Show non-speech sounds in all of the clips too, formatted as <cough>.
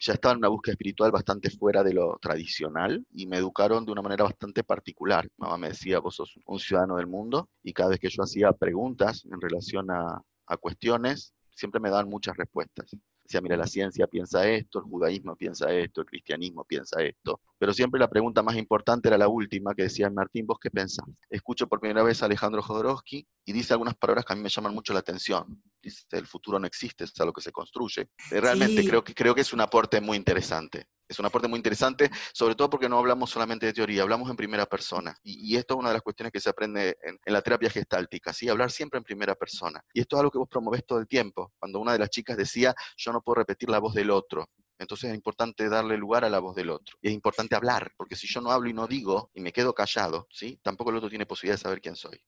ya estaba en una búsqueda espiritual bastante fuera de lo tradicional y me educaron de una manera bastante particular. Mamá me decía, vos sos un ciudadano del mundo y cada vez que yo hacía preguntas en relación a, a cuestiones, siempre me daban muchas respuestas decía, mira, la ciencia piensa esto, el judaísmo piensa esto, el cristianismo piensa esto. Pero siempre la pregunta más importante era la última, que decía, Martín, ¿vos qué pensás? Escucho por primera vez a Alejandro Jodorowsky y dice algunas palabras que a mí me llaman mucho la atención. Dice, el futuro no existe, es algo que se construye. Realmente creo, que, creo que es un aporte muy interesante. Es un aporte muy interesante, sobre todo porque no hablamos solamente de teoría, hablamos en primera persona. Y, esto es una de las cuestiones que se aprende en, la terapia gestáltica, ¿sí? hablar siempre en primera persona. Y esto es algo que vos promovés todo el tiempo. Cuando una de las chicas decía, yo no puedo repetir la voz del otro. Entonces es importante darle lugar a la voz del otro. Y es importante hablar, porque si yo no hablo y no digo y me quedo callado, ¿sí? tampoco el otro tiene posibilidad de saber quién soy.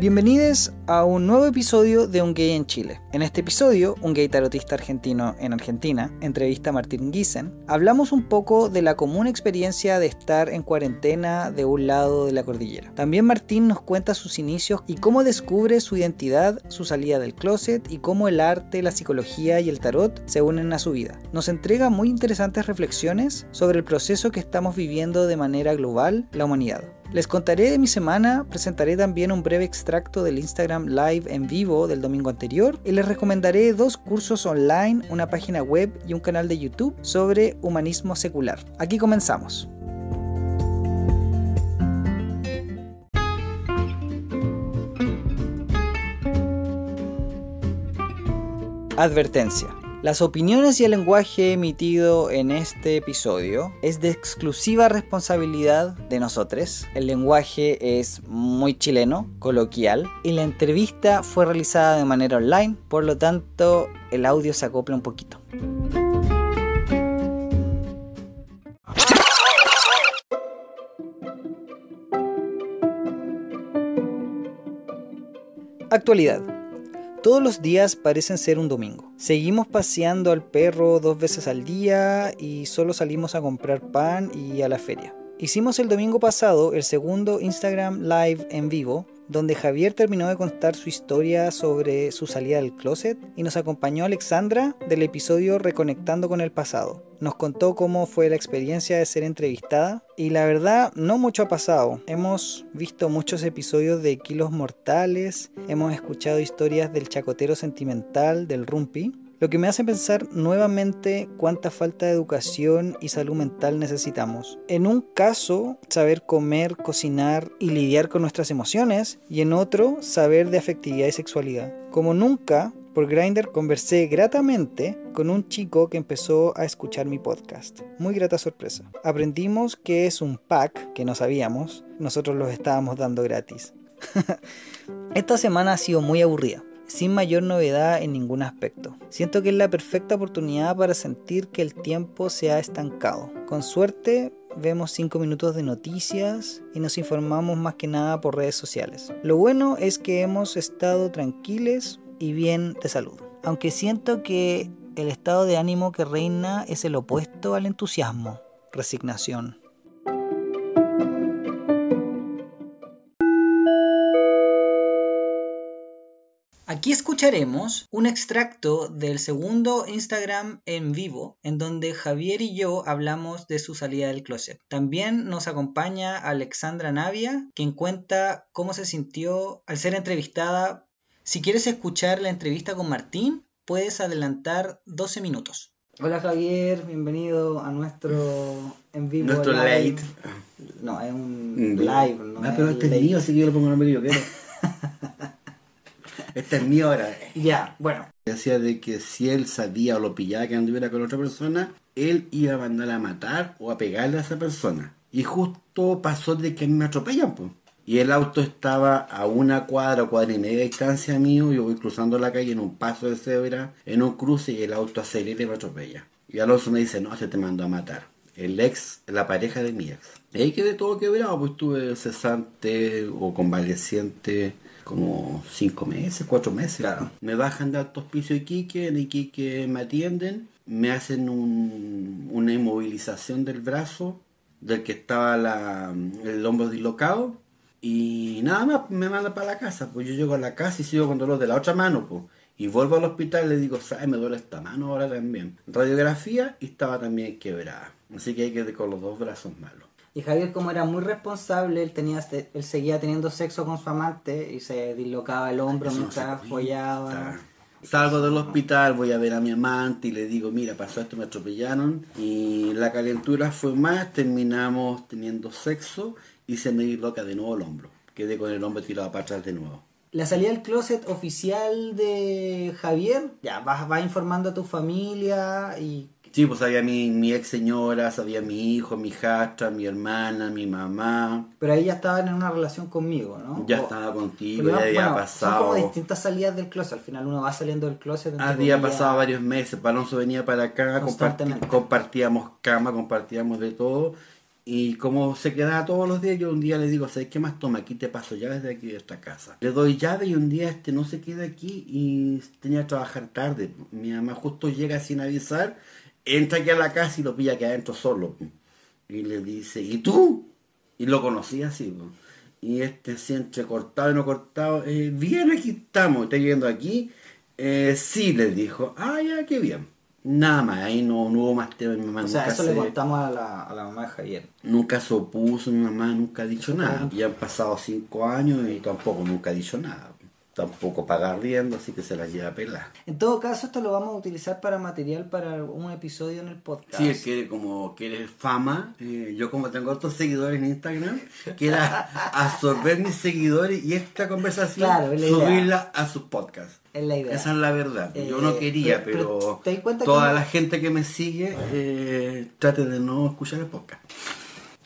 Bienvenidos a un nuevo episodio de Un Gay en Chile. En este episodio, un gay tarotista argentino en Argentina, entrevista a Martín Giesen, hablamos un poco de la común experiencia de estar en cuarentena de un lado de la cordillera. También Martín nos cuenta sus inicios y cómo descubre su identidad, su salida del closet y cómo el arte, la psicología y el tarot se unen a su vida. Nos entrega muy interesantes reflexiones sobre el proceso que estamos viviendo de manera global la humanidad. Les contaré de mi semana, presentaré también un breve extracto del Instagram Live en vivo del domingo anterior y les recomendaré dos cursos online, una página web y un canal de YouTube sobre humanismo secular. Aquí comenzamos. Advertencia. Las opiniones y el lenguaje emitido en este episodio es de exclusiva responsabilidad de nosotros. El lenguaje es muy chileno, coloquial, y la entrevista fue realizada de manera online, por lo tanto el audio se acopla un poquito. Actualidad. Todos los días parecen ser un domingo. Seguimos paseando al perro dos veces al día y solo salimos a comprar pan y a la feria. Hicimos el domingo pasado el segundo Instagram Live en vivo donde Javier terminó de contar su historia sobre su salida del closet y nos acompañó Alexandra del episodio Reconectando con el pasado. Nos contó cómo fue la experiencia de ser entrevistada y la verdad no mucho ha pasado. Hemos visto muchos episodios de Kilos Mortales, hemos escuchado historias del chacotero sentimental, del rumpi, lo que me hace pensar nuevamente cuánta falta de educación y salud mental necesitamos. En un caso, saber comer, cocinar y lidiar con nuestras emociones, y en otro, saber de afectividad y sexualidad. Como nunca, por Grindr conversé gratamente con un chico que empezó a escuchar mi podcast. Muy grata sorpresa. Aprendimos que es un pack que no sabíamos, nosotros los estábamos dando gratis. <laughs> Esta semana ha sido muy aburrida sin mayor novedad en ningún aspecto. Siento que es la perfecta oportunidad para sentir que el tiempo se ha estancado. Con suerte vemos 5 minutos de noticias y nos informamos más que nada por redes sociales. Lo bueno es que hemos estado tranquiles y bien de salud. Aunque siento que el estado de ánimo que reina es el opuesto al entusiasmo, resignación. Aquí escucharemos un extracto del segundo Instagram en vivo, en donde Javier y yo hablamos de su salida del closet. También nos acompaña Alexandra Navia, quien cuenta cómo se sintió al ser entrevistada. Si quieres escuchar la entrevista con Martín, puedes adelantar 12 minutos. Hola Javier, bienvenido a nuestro en vivo. Nuestro late. No, es un live. No ah, pero este es así que yo lo pongo en el medio, Esta es mi hora. Ya, bueno. Decía de que si él sabía o lo pillaba que anduviera con otra persona, él iba a mandar a matar o a pegarle a esa persona. Y justo pasó de que me atropellan, pues. Y el auto estaba a una cuadra o cuadra y media de distancia mío. Yo voy cruzando la calle en un paso de cebra, en un cruce, y el auto acelera y me atropella. Y Alonso me dice, no, se te mandó a matar. El ex, la pareja de mi ex. Y ahí quedé todo quebrado, pues estuve cesante o convaleciente como cinco meses, cuatro meses. Claro. Me bajan de pisos de Iquique, en Iquique me atienden, me hacen una inmovilización del brazo del que estaba la, el hombro dislocado y nada más me mandan para la casa. Pues yo llego a la casa y sigo con dolor de la otra mano, pues. Y vuelvo al hospital y le digo, ¿sabes? Me duele esta mano ahora también. Radiografía y estaba también quebrada. Así que hay que ir con los dos brazos malos. Y Javier, como era muy responsable, él tenía él seguía teniendo sexo con su amante y se dislocaba el hombro Eso mientras follaba. Salgo del hospital, voy a ver a mi amante y le digo, mira, pasó esto, me atropellaron. Y la calentura fue más, terminamos teniendo sexo y se me disloca de nuevo el hombro. Quedé con el hombro tirado para atrás de nuevo. La salida del closet oficial de Javier, ya vas, vas informando a tu familia y Sí, pues había mi, mi ex señora, sabía mi hijo, mi hijastra, mi hermana, mi mamá. pero ahí ya estaban en una relación conmigo, ¿no? Ya O- estaba contigo, ya había bueno, Son como pasado. distintas salidas del closet, al final uno va saliendo del closet. Había pasado varios meses, Alonso venía para acá, Constantemente. compartíamos cama, compartíamos de todo. Y como se quedaba todos los días, yo un día le digo, ¿sabes qué más toma? Aquí te paso llaves de aquí de esta casa. Le doy llave y un día este no se queda aquí y tenía que trabajar tarde. Mi mamá justo llega sin avisar, entra aquí a la casa y lo pilla que adentro solo. Y le dice, ¿y tú? Y lo conocí así. po. Y este así entre cortado y no cortado, eh, bien aquí estamos, ¿estás viendo aquí? Eh, sí, le dijo, ah, ya, qué bien. Nada más, ahí no, no hubo más tema, mi mamá O sea, nunca eso se- le contamos a la, a la mamá de Javier. Nunca se opuso, mi mamá nunca ha dicho nada. Y han pasado cinco años y tampoco nunca ha dicho nada. Tampoco paga riendo, así que se la lleva a pelar. En todo caso, esto lo vamos a utilizar para material para un episodio en el podcast. Si él quiere como quiere fama, eh, yo como tengo otros seguidores en Instagram, quiere <laughs> absorber mis seguidores y esta conversación Claro, es subirla a sus podcasts. Es la idea. Esa es la verdad. Yo Eh, no quería, pero- pero, pero ¿te das cuenta toda que la gente que me sigue eh, trate de no escuchar el podcast.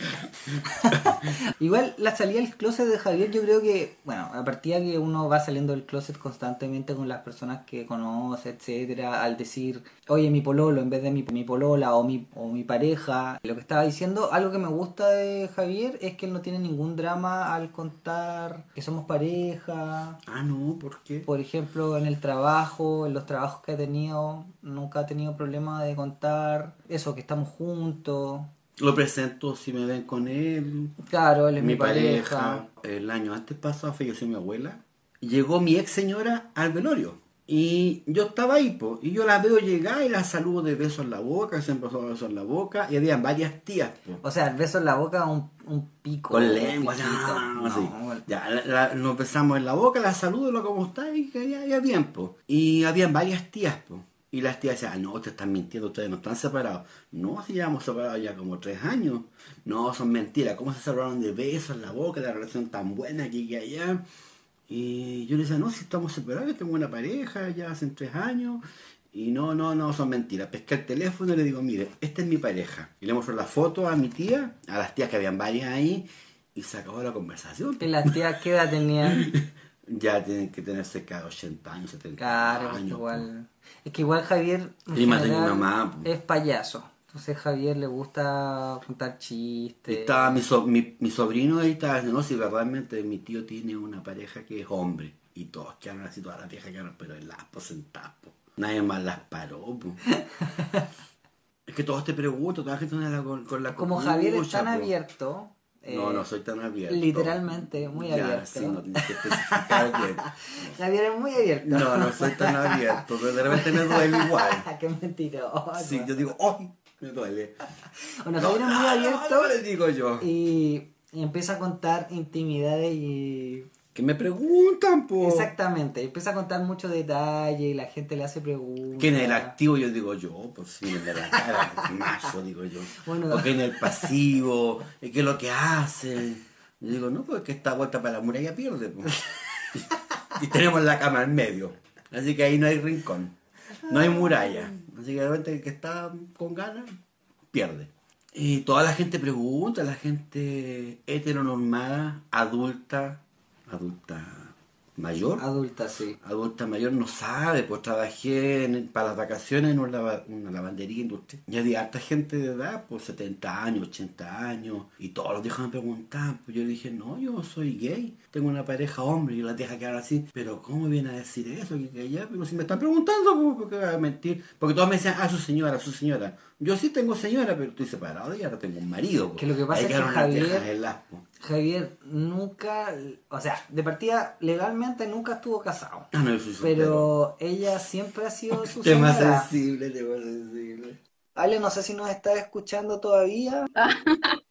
<laughs> Igual la salida del closet de Javier, yo creo que, bueno, a partir de que uno va saliendo del closet constantemente con las personas que conoce, etcétera, al decir, oye, mi pololo en vez de mi, mi polola o mi, o mi pareja, lo que estaba diciendo, algo que me gusta de Javier es que él no tiene ningún drama al contar que somos pareja. Ah, no, ¿por qué? Por ejemplo, en el trabajo, en los trabajos que ha tenido, nunca ha tenido problema de contar eso, que estamos juntos. Lo presento si me ven con él, Claro, él es mi, mi pareja. El año antes pasado falleció mi abuela. Llegó mi ex señora al velorio. Y yo estaba ahí, po, y yo la veo llegar y la saludo de beso en la boca, se empezó a beso en la boca, y habían varias tías, po. O sea, el beso en la boca, un, un pico. Con lengua, ya, No, así. bueno. Ya, la- la- nos besamos en la boca, la saludo, lo como está, y que ya, ya bien, po. Y habían varias tías, po. Y las tías decían, ah, no, te están mintiendo, ustedes no están separados. No, si llevamos separados ya como tres años. No, son mentiras. ¿Cómo se separaron de besos en la boca, la relación tan buena aquí y allá? Y yo le decía, no, si estamos separados, yo tengo una pareja ya hace tres años. Y no, no, no, son mentiras. Pesqué el teléfono y le digo, mire, esta es mi pareja. Y le muestro la foto a mi tía, a las tías que habían varias ahí, y se acabó la conversación. ¿Y las tías qué edad tenían? <laughs> Ya tienen que tener cerca de 80 años, 70 Claro, años. igual. Es que igual Javier Prima de mi general, mamá, po. es payaso. Entonces Javier le gusta contar chistes. estaba mi, so- mi, mi sobrino ahí estaba diciendo, no, si realmente mi tío tiene una pareja que es hombre. Y todos quedaron así, todas las viejas quedaron, pero en las pues sentadas, po. Nadie más las paró, po. <laughs> Es que todos te preguntan, toda la gente con, con la Como Javier es tan abierto. No, eh, no soy tan abierto. literalmente, muy Ya, abierto. sí, no tienes que especificar <laughs> bien. Javier es muy abierto. No, no soy tan abierto, pero de repente me duele igual. <laughs> Qué mentiroso. Sí, yo digo, ¡ay! Me duele. Bueno, Javier es muy Ah, no, abierto no, le digo yo. y, y empieza a contar intimidades y Que me preguntan, po. Exactamente, empieza a contar mucho detalle y la gente le hace preguntas. ¿Quién es el activo? Yo digo yo, pues sí, de la cara, macho, digo yo. Bueno. o quién es el pasivo, y qué es lo que hace. Yo digo, no, pues que esta vuelta para la muralla pierde. pues. <laughs> y tenemos la cama en medio. Así que ahí no hay rincón. No hay muralla. Así que de repente el que está con ganas, pierde. Y toda la gente pregunta, la gente heteronormada, adulta, adulta mayor, Adulta, sí. adulta mayor no sabe, pues trabajé en- para las vacaciones en una, lava- una lavandería industrial. Y había harta gente de edad, pues 70 años, 80 años, y todos los viejos me preguntaban, pues yo dije, no, yo soy gay, tengo una pareja hombre, y las deja quedar así, pero ¿cómo viene a decir eso? Que, que ya, pero si me están preguntando, pues, ¿por qué voy a mentir? Porque todos me decían, ah, su señora, su señora. Yo sí tengo señora, pero estoy separado y ahora tengo un marido. pues. Que lo que pasa Ahí es que las Javier- heladas, pues. Javier nunca, o sea, de partida legalmente nunca estuvo casado. Ah, no, yo. Pero ella siempre ha sido <laughs> su Tema señora. sensible, tema sensible. Ale, no sé si nos estás escuchando todavía.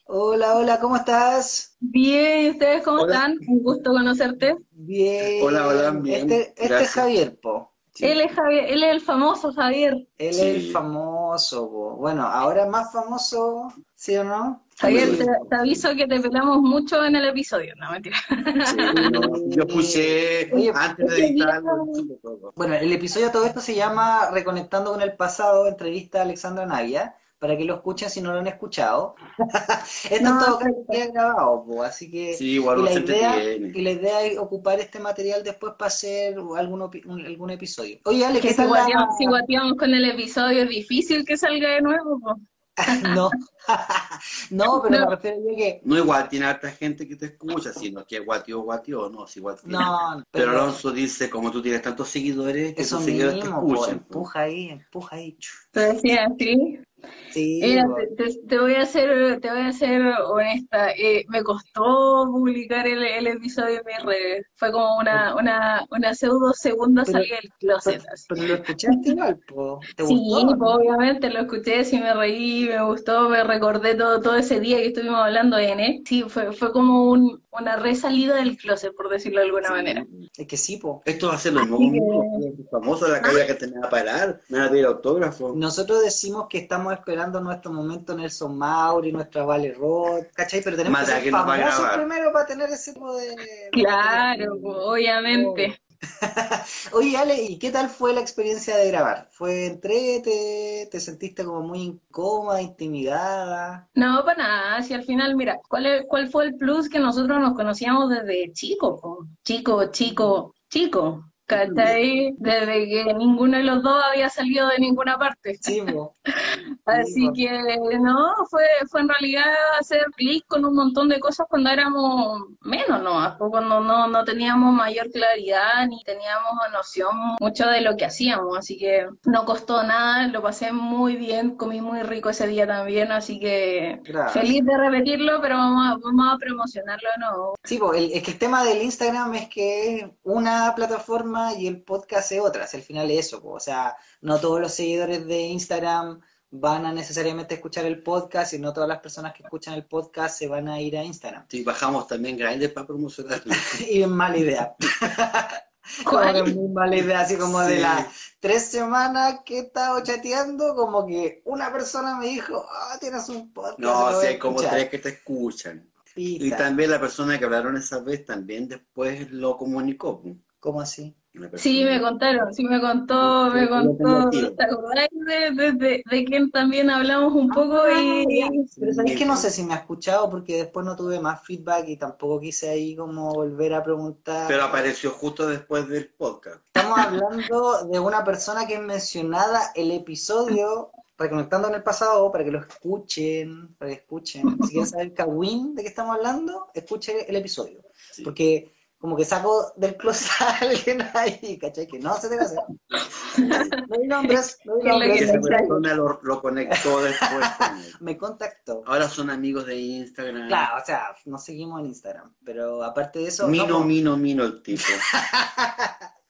Hola, hola, ¿cómo estás? Bien, ¿y ustedes cómo Hola. están? Un gusto conocerte. Bien. Hola, hola, bien, Este, este es. Javier, po. Sí. Él es Javier, él es el famoso Javier. Él Sí. es el famoso, po. Bueno, ahora más famoso, ¿sí o no? Javier, te, te aviso que te pelamos mucho en el episodio. No, mentira. Sí, no, yo puse Oye, antes de todo. Bueno, el episodio de todo esto se llama Reconectando con el pasado, entrevista a Alexandra Navia, para que lo escuchen si no lo han escuchado. <laughs> esto No, en todo caso perfecto. queda grabado, po, así que Sí, igual y la idea, y la idea es ocupar este material después para hacer algún, opi- un- algún episodio. Oye, Ale, Que ¿qué si tal la- guateamos, si guateamos con el episodio es difícil que salga de nuevo. po. <laughs> No, <laughs> no, pero No. me refiero yo que... No igual tiene harta gente que te escucha, sino que guateó, guateó, no, si guateó. No, Pero Alonso dice, como tú tienes tantos seguidores, que eso tus seguidores te mismo, po. empuja ahí, empuja ahí. Te decía, sí. Po. te, te- te voy a ser, te voy a ser honesta. eh, me costó publicar el, el episodio en mis redes. Fue como una, una, una pseudo segunda Pero- salida del closet. pero, así. pero lo escuchaste igual, po. ¿Te Sí, gustó? pues, obviamente lo escuché, sí me reí, me gustó, me recordé todo, todo ese día que estuvimos hablando de N. Sí, fue, fue como un, una resalida del closet, por decirlo de alguna Sí. manera. Es que sí, po. Esto va a ser lo mismo. de la calle que te van a parar, me van a pedir autógrafo. Nosotros decimos que estamos esperando nuestro momento Nelson Mauri, nuestra Vale Roth, ¿cachai? Pero tenemos que ser famosos grabar. primero para tener ese tipo de... Claro, obviamente. <laughs> Oye, Ale, ¿y qué tal fue la experiencia de grabar? ¿Fue entrete? ¿Te sentiste como muy incómoda, intimidada? No, para nada, si al final, mira, ¿cuál, es- cuál fue el plus que nosotros nos conocíamos desde chico? po? Chico, chico, chico, ¿cachai? Desde que ninguno de los dos había salido de ninguna parte. Sí, po. <laughs> Así que no, fue, fue en realidad hacer clic con un montón de cosas cuando éramos menos, ¿no? Cuando no, no teníamos mayor claridad ni teníamos noción mucho de lo que hacíamos. Así que no costó nada, lo pasé muy bien, comí muy rico ese día también, así que Gracias. feliz de repetirlo, pero vamos a, vamos a promocionarlo de nuevo. Sí, el- es que el tema del Instagram es que es una plataforma y el podcast es otra. Si al final es eso, po. O sea, no todos los seguidores de Instagram van a necesariamente escuchar el podcast y no todas las personas que escuchan el podcast se van a ir a Instagram. Sí, bajamos también grandes para promocionarlo. <laughs> Y es mala idea. <laughs> Como que muy mala idea, así como de las tres semanas que he estado chateando, como que una persona me dijo, ah, tienes un podcast. No, sí, hay como escuchar". tres que te escuchan. Y también la persona que hablaron esa vez también después lo comunicó. ¿Cómo así? Sí, me contaron, sí me contó, me contó. ¿Te acordáis de, de, de, de quién también hablamos un poco? Y, Pero sabéis que no sé si me ha escuchado porque después no tuve más feedback y tampoco quise ahí como volver a preguntar. Pero apareció justo después del podcast. Estamos <laughs> hablando de una persona que es mencionada el episodio Reconectando en el pasado para que lo escuchen, para que escuchen. Si quieren saber Kawin de qué estamos hablando, escuchen el episodio. Sí. Porque como que saco del closet a alguien ahí, ¿cachai? Que no se debe hacer. No hay nombres, no hay nombres. esa persona lo, lo conectó después. <laughs> Me contactó. Ahora son amigos de Instagram. Claro, o sea, nos seguimos en Instagram, pero aparte de eso, Mino, no, pues, mino, mino el tipo. <laughs>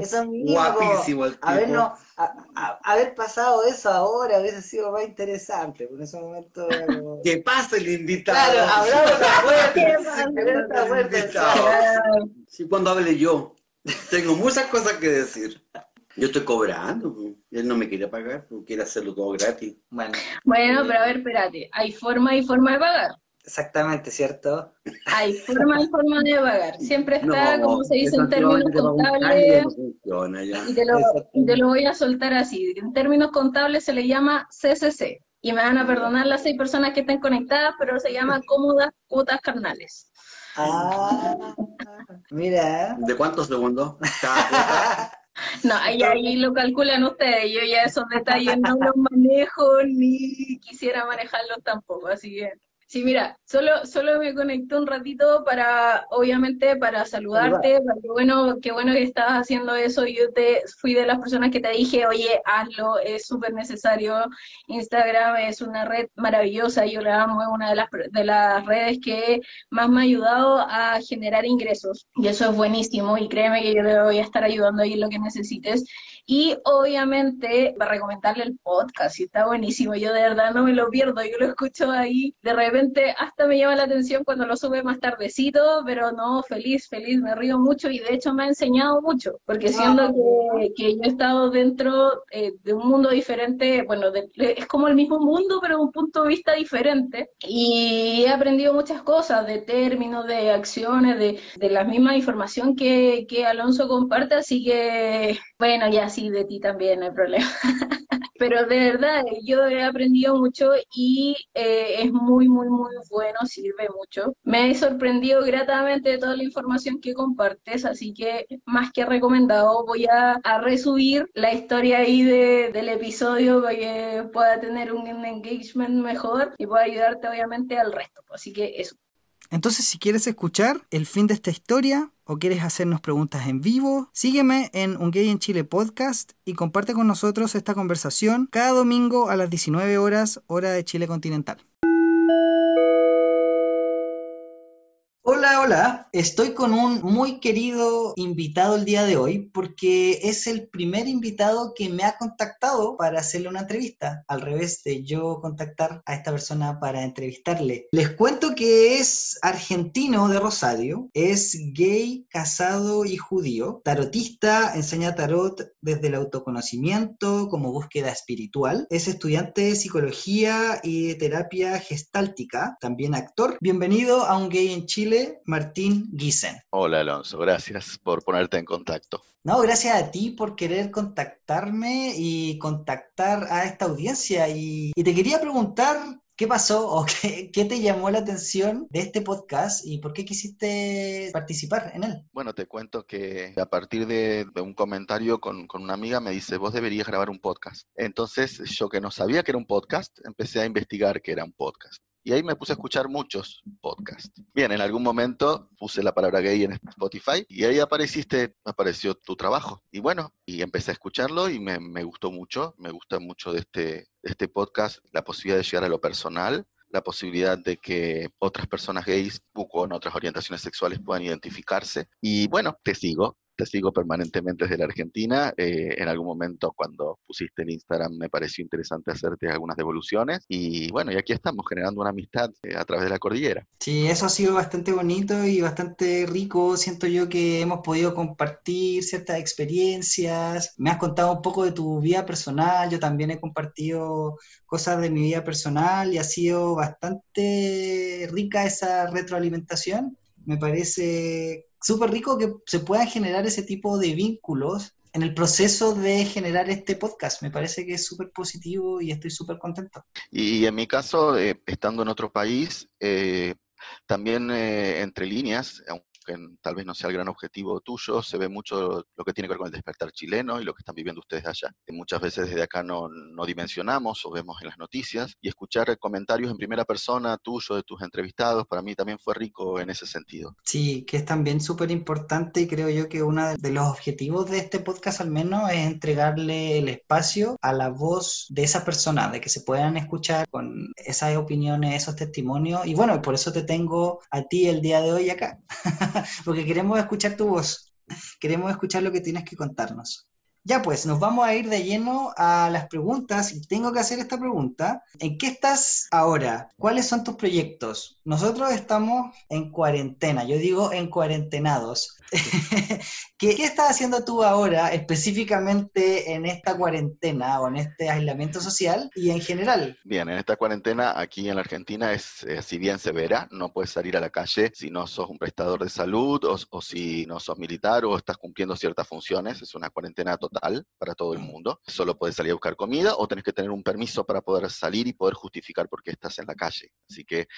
eso mismo, Guapísimo el tipo. habernos, a- a- haber pasado eso ahora hubiese sido más interesante, en ese momento como- ¿Qué pasa el <laughs> invitado? Claro. Sí, cuando hable yo. Tengo muchas cosas que decir. Yo estoy cobrando. Él no me quiere pagar, quiere hacerlo todo gratis. Bueno, Bueno, pero a ver, espérate. Hay forma y forma de pagar. Exactamente, ¿cierto? Hay forma y forma de pagar. Siempre está, No, como se dice en términos contables, y te, lo, te lo voy a soltar así. En términos contables se le llama CCC. Y me van a perdonar las seis personas que estén conectadas, pero se llama <laughs> cómodas cuotas carnales. Ah, mira. ¿De cuántos segundos? <laughs> No, ahí, ahí lo calculan ustedes. Yo ya esos detalles no los manejo ni quisiera manejarlos tampoco. Así que Sí, mira, solo, solo me conecté un ratito para, obviamente, para saludarte, para qué bueno, qué bueno que estabas haciendo eso. Yo te fui de las personas que te dije, oye, hazlo, es súper necesario. Instagram es una red maravillosa, yo la amo, es una de las, de las redes que más me ha ayudado a generar ingresos. Y eso es buenísimo, y créeme que yo te voy a estar ayudando ahí en lo que necesites. Y obviamente, para recomendarle el podcast, y está buenísimo, yo de verdad no me lo pierdo, yo lo escucho ahí, de repente hasta me llama la atención cuando lo sube más tardecito, pero no, feliz, feliz, me río mucho y de hecho me ha enseñado mucho, porque siendo que, que yo he estado dentro eh, de un mundo diferente, bueno, es como el mismo mundo, pero de un punto de vista diferente, y he aprendido muchas cosas de términos, de acciones, de, de la misma información que, que Alonso comparte, así que, bueno, ya sí de ti también, no hay problema. <laughs> Pero de verdad, yo he aprendido mucho y eh, es muy, muy, muy bueno, sirve mucho. Me he sorprendido gratamente de toda la información que compartes, así que más que recomendado, voy a, resubir la historia ahí del episodio para que pueda tener un engagement mejor y pueda ayudarte obviamente al resto. Así que eso. Entonces, si quieres escuchar el fin de esta historia o quieres hacernos preguntas en vivo, sígueme en Un Gay en Chile podcast y comparte con nosotros esta conversación cada domingo a las 19 horas, hora de Chile continental. Hola. Estoy con un muy querido invitado el día de hoy porque es el primer invitado que me ha contactado para hacerle una entrevista, al revés de yo contactar a esta persona para entrevistarle. Les cuento que es argentino de Rosario, es gay, casado y judío, tarotista, enseña tarot desde el autoconocimiento como búsqueda espiritual, es estudiante de psicología y de terapia gestáltica, también actor. Bienvenido a Un Gay en Chile Martín Guisen. Hola Alonso, gracias por ponerte en contacto. No, gracias a ti por querer contactarme y contactar a esta audiencia. Y, te quería preguntar ¿Qué pasó o <laughs> qué, te llamó la atención de este podcast y por qué quisiste participar en él? Bueno, te cuento que a partir de, un comentario con, con, una amiga me dice, vos deberías grabar un podcast. Entonces yo que no sabía que era un podcast, empecé a investigar que era un podcast. Y ahí me puse a escuchar muchos podcasts. Bien, en algún momento puse la palabra gay en Spotify y ahí apareciste, apareció tu trabajo. Y bueno, y empecé a escucharlo y me, me gustó mucho. Me gusta mucho de este, este podcast la posibilidad de llegar a lo personal, la posibilidad de que otras personas gays o con otras orientaciones sexuales puedan identificarse. Y bueno, te sigo, te sigo permanentemente desde la Argentina. Eh, en algún momento cuando pusiste el Instagram me pareció interesante hacerte algunas devoluciones y bueno, y aquí estamos generando una amistad eh, a través de la cordillera. Sí, eso ha sido bastante bonito y bastante rico. Siento yo que hemos podido compartir ciertas experiencias. Me has contado un poco de tu vida personal, yo también he compartido cosas de mi vida personal y ha sido bastante rica esa retroalimentación. Me parece súper rico que se puedan generar ese tipo de vínculos en el proceso de generar este podcast. Me parece que es súper positivo y estoy súper contento. Y en mi caso, eh, estando en otro país, eh, también eh, entre líneas, que tal vez no sea el gran objetivo tuyo, se ve mucho lo que tiene que ver con el despertar chileno y lo que están viviendo ustedes allá. Que muchas veces desde acá no, no dimensionamos o vemos en las noticias y escuchar comentarios en primera persona tuyo, de tus entrevistados, para mí también fue rico en ese sentido. Sí, que es también súper importante y creo yo que uno de los objetivos de este podcast al menos es entregarle el espacio a la voz de esa persona, de que se puedan escuchar con esas opiniones, esos testimonios y bueno, por eso te tengo a ti el día de hoy acá. <laughs> <laughs> porque queremos escuchar tu voz, queremos escuchar lo que tienes que contarnos. Ya pues, nos vamos a ir de lleno a las preguntas y tengo que hacer esta pregunta. ¿En qué estás ahora? ¿Cuáles son tus proyectos? Nosotros estamos en cuarentena, yo digo en cuarentenados. <laughs> ¿Qué, estás haciendo tú ahora específicamente en esta cuarentena o en este aislamiento social y en general? Bien, en esta cuarentena aquí en la Argentina es, eh, si bien severa, no puedes salir a la calle si no sos un prestador de salud o, o si no sos militar o estás cumpliendo ciertas funciones. Es una cuarentena total para todo el mundo. Solo puedes salir a buscar comida o tenés que tener un permiso para poder salir y poder justificar por qué estás en la calle. Así que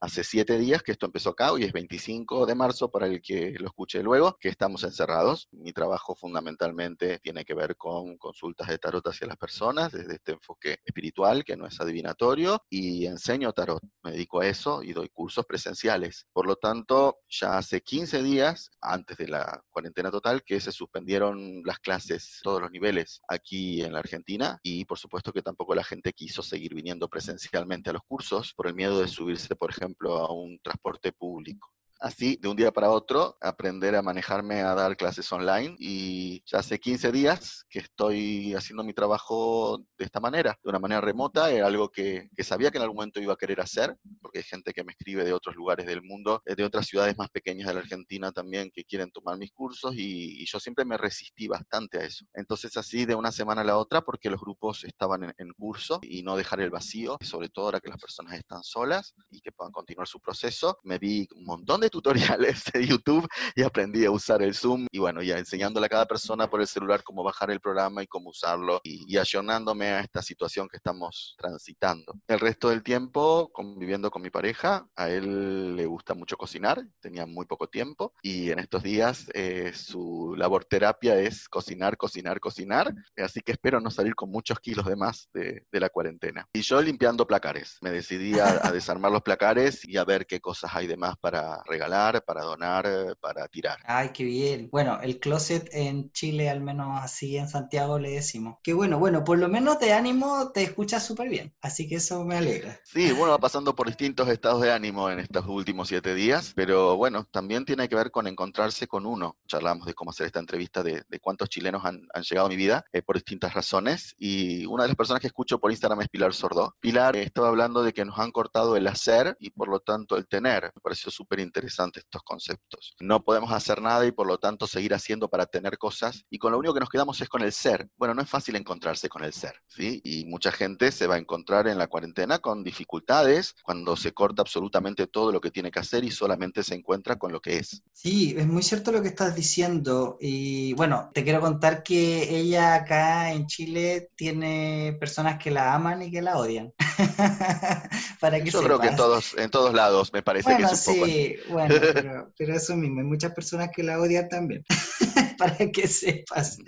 hace siete días que esto empezó acá, hoy es 25 de marzo para el que lo escuche luego, que estamos encerrados. Mi trabajo fundamentalmente tiene que ver con consultas de tarot hacia las personas, desde este enfoque espiritual, que no es adivinatorio, y enseño tarot. Me dedico a eso y doy cursos presenciales. Por lo tanto, ya hace 15 días, antes de la cuarentena total, que se suspendieron las clases, todos los niveles aquí en la Argentina, y por supuesto que tampoco la gente quiso seguir viniendo presencialmente a los cursos por el miedo de subirse, por ejemplo, a un transporte público así de un día para otro aprender a manejarme a dar clases online y ya hace 15 días que estoy haciendo mi trabajo de esta manera, de una manera remota, era algo que, sabía que en algún momento iba a querer hacer, porque hay gente que me escribe de otros lugares del mundo, eh, de otras ciudades más pequeñas de la Argentina también que quieren tomar mis cursos y, yo siempre me resistí bastante a eso. Entonces así de una semana a la otra, porque los grupos estaban en, en curso y no dejar el vacío, sobre todo ahora que las personas están solas y que puedan continuar su proceso, me vi un montón de tutoriales de YouTube y aprendí a usar el Zoom y bueno, ya enseñándole a cada persona por el celular cómo bajar el programa y cómo usarlo y, y a esta situación que estamos transitando. El resto del tiempo conviviendo con mi pareja, a él le gusta mucho cocinar, tenía muy poco tiempo y en estos días eh, su labor terapia es cocinar, cocinar, cocinar, así que espero no salir con muchos kilos de más de, la cuarentena. Y yo limpiando placares, me decidí a, a desarmar los placares y a ver qué cosas hay de más para regalar para donar, para tirar. Ay, qué bien. Bueno, el closet en Chile, al menos así en Santiago le decimos. Qué bueno, bueno, por lo menos de ánimo te escuchas súper bien, así que eso me alegra. <laughs> Sí, bueno, va pasando por distintos estados de ánimo en estos últimos siete días, pero bueno, también tiene que ver con encontrarse con uno. Charlamos de cómo hacer esta entrevista, de, cuántos chilenos han, llegado a mi vida eh, por distintas razones, y una de las personas que escucho por Instagram es Pilar Sordo. Pilar estaba hablando de que nos han cortado el hacer y por lo tanto el tener. Me pareció súper interesante estos conceptos. No podemos hacer nada y por lo tanto seguir haciendo para tener cosas y con lo único que nos quedamos es con el ser. Bueno, no es fácil encontrarse con el ser, ¿sí? Y mucha gente se va a encontrar en la cuarentena con dificultades cuando se corta absolutamente todo lo que tiene que hacer y solamente se encuentra con lo que es. Sí, es muy cierto lo que estás diciendo y bueno, te quiero contar que ella acá en Chile tiene personas que la aman y que la odian. <laughs> para que Yo creo que en todos, en todos lados me parece que es un poco así. Pero, eso mismo, hay muchas personas que la odian también, <laughs> para que sepas.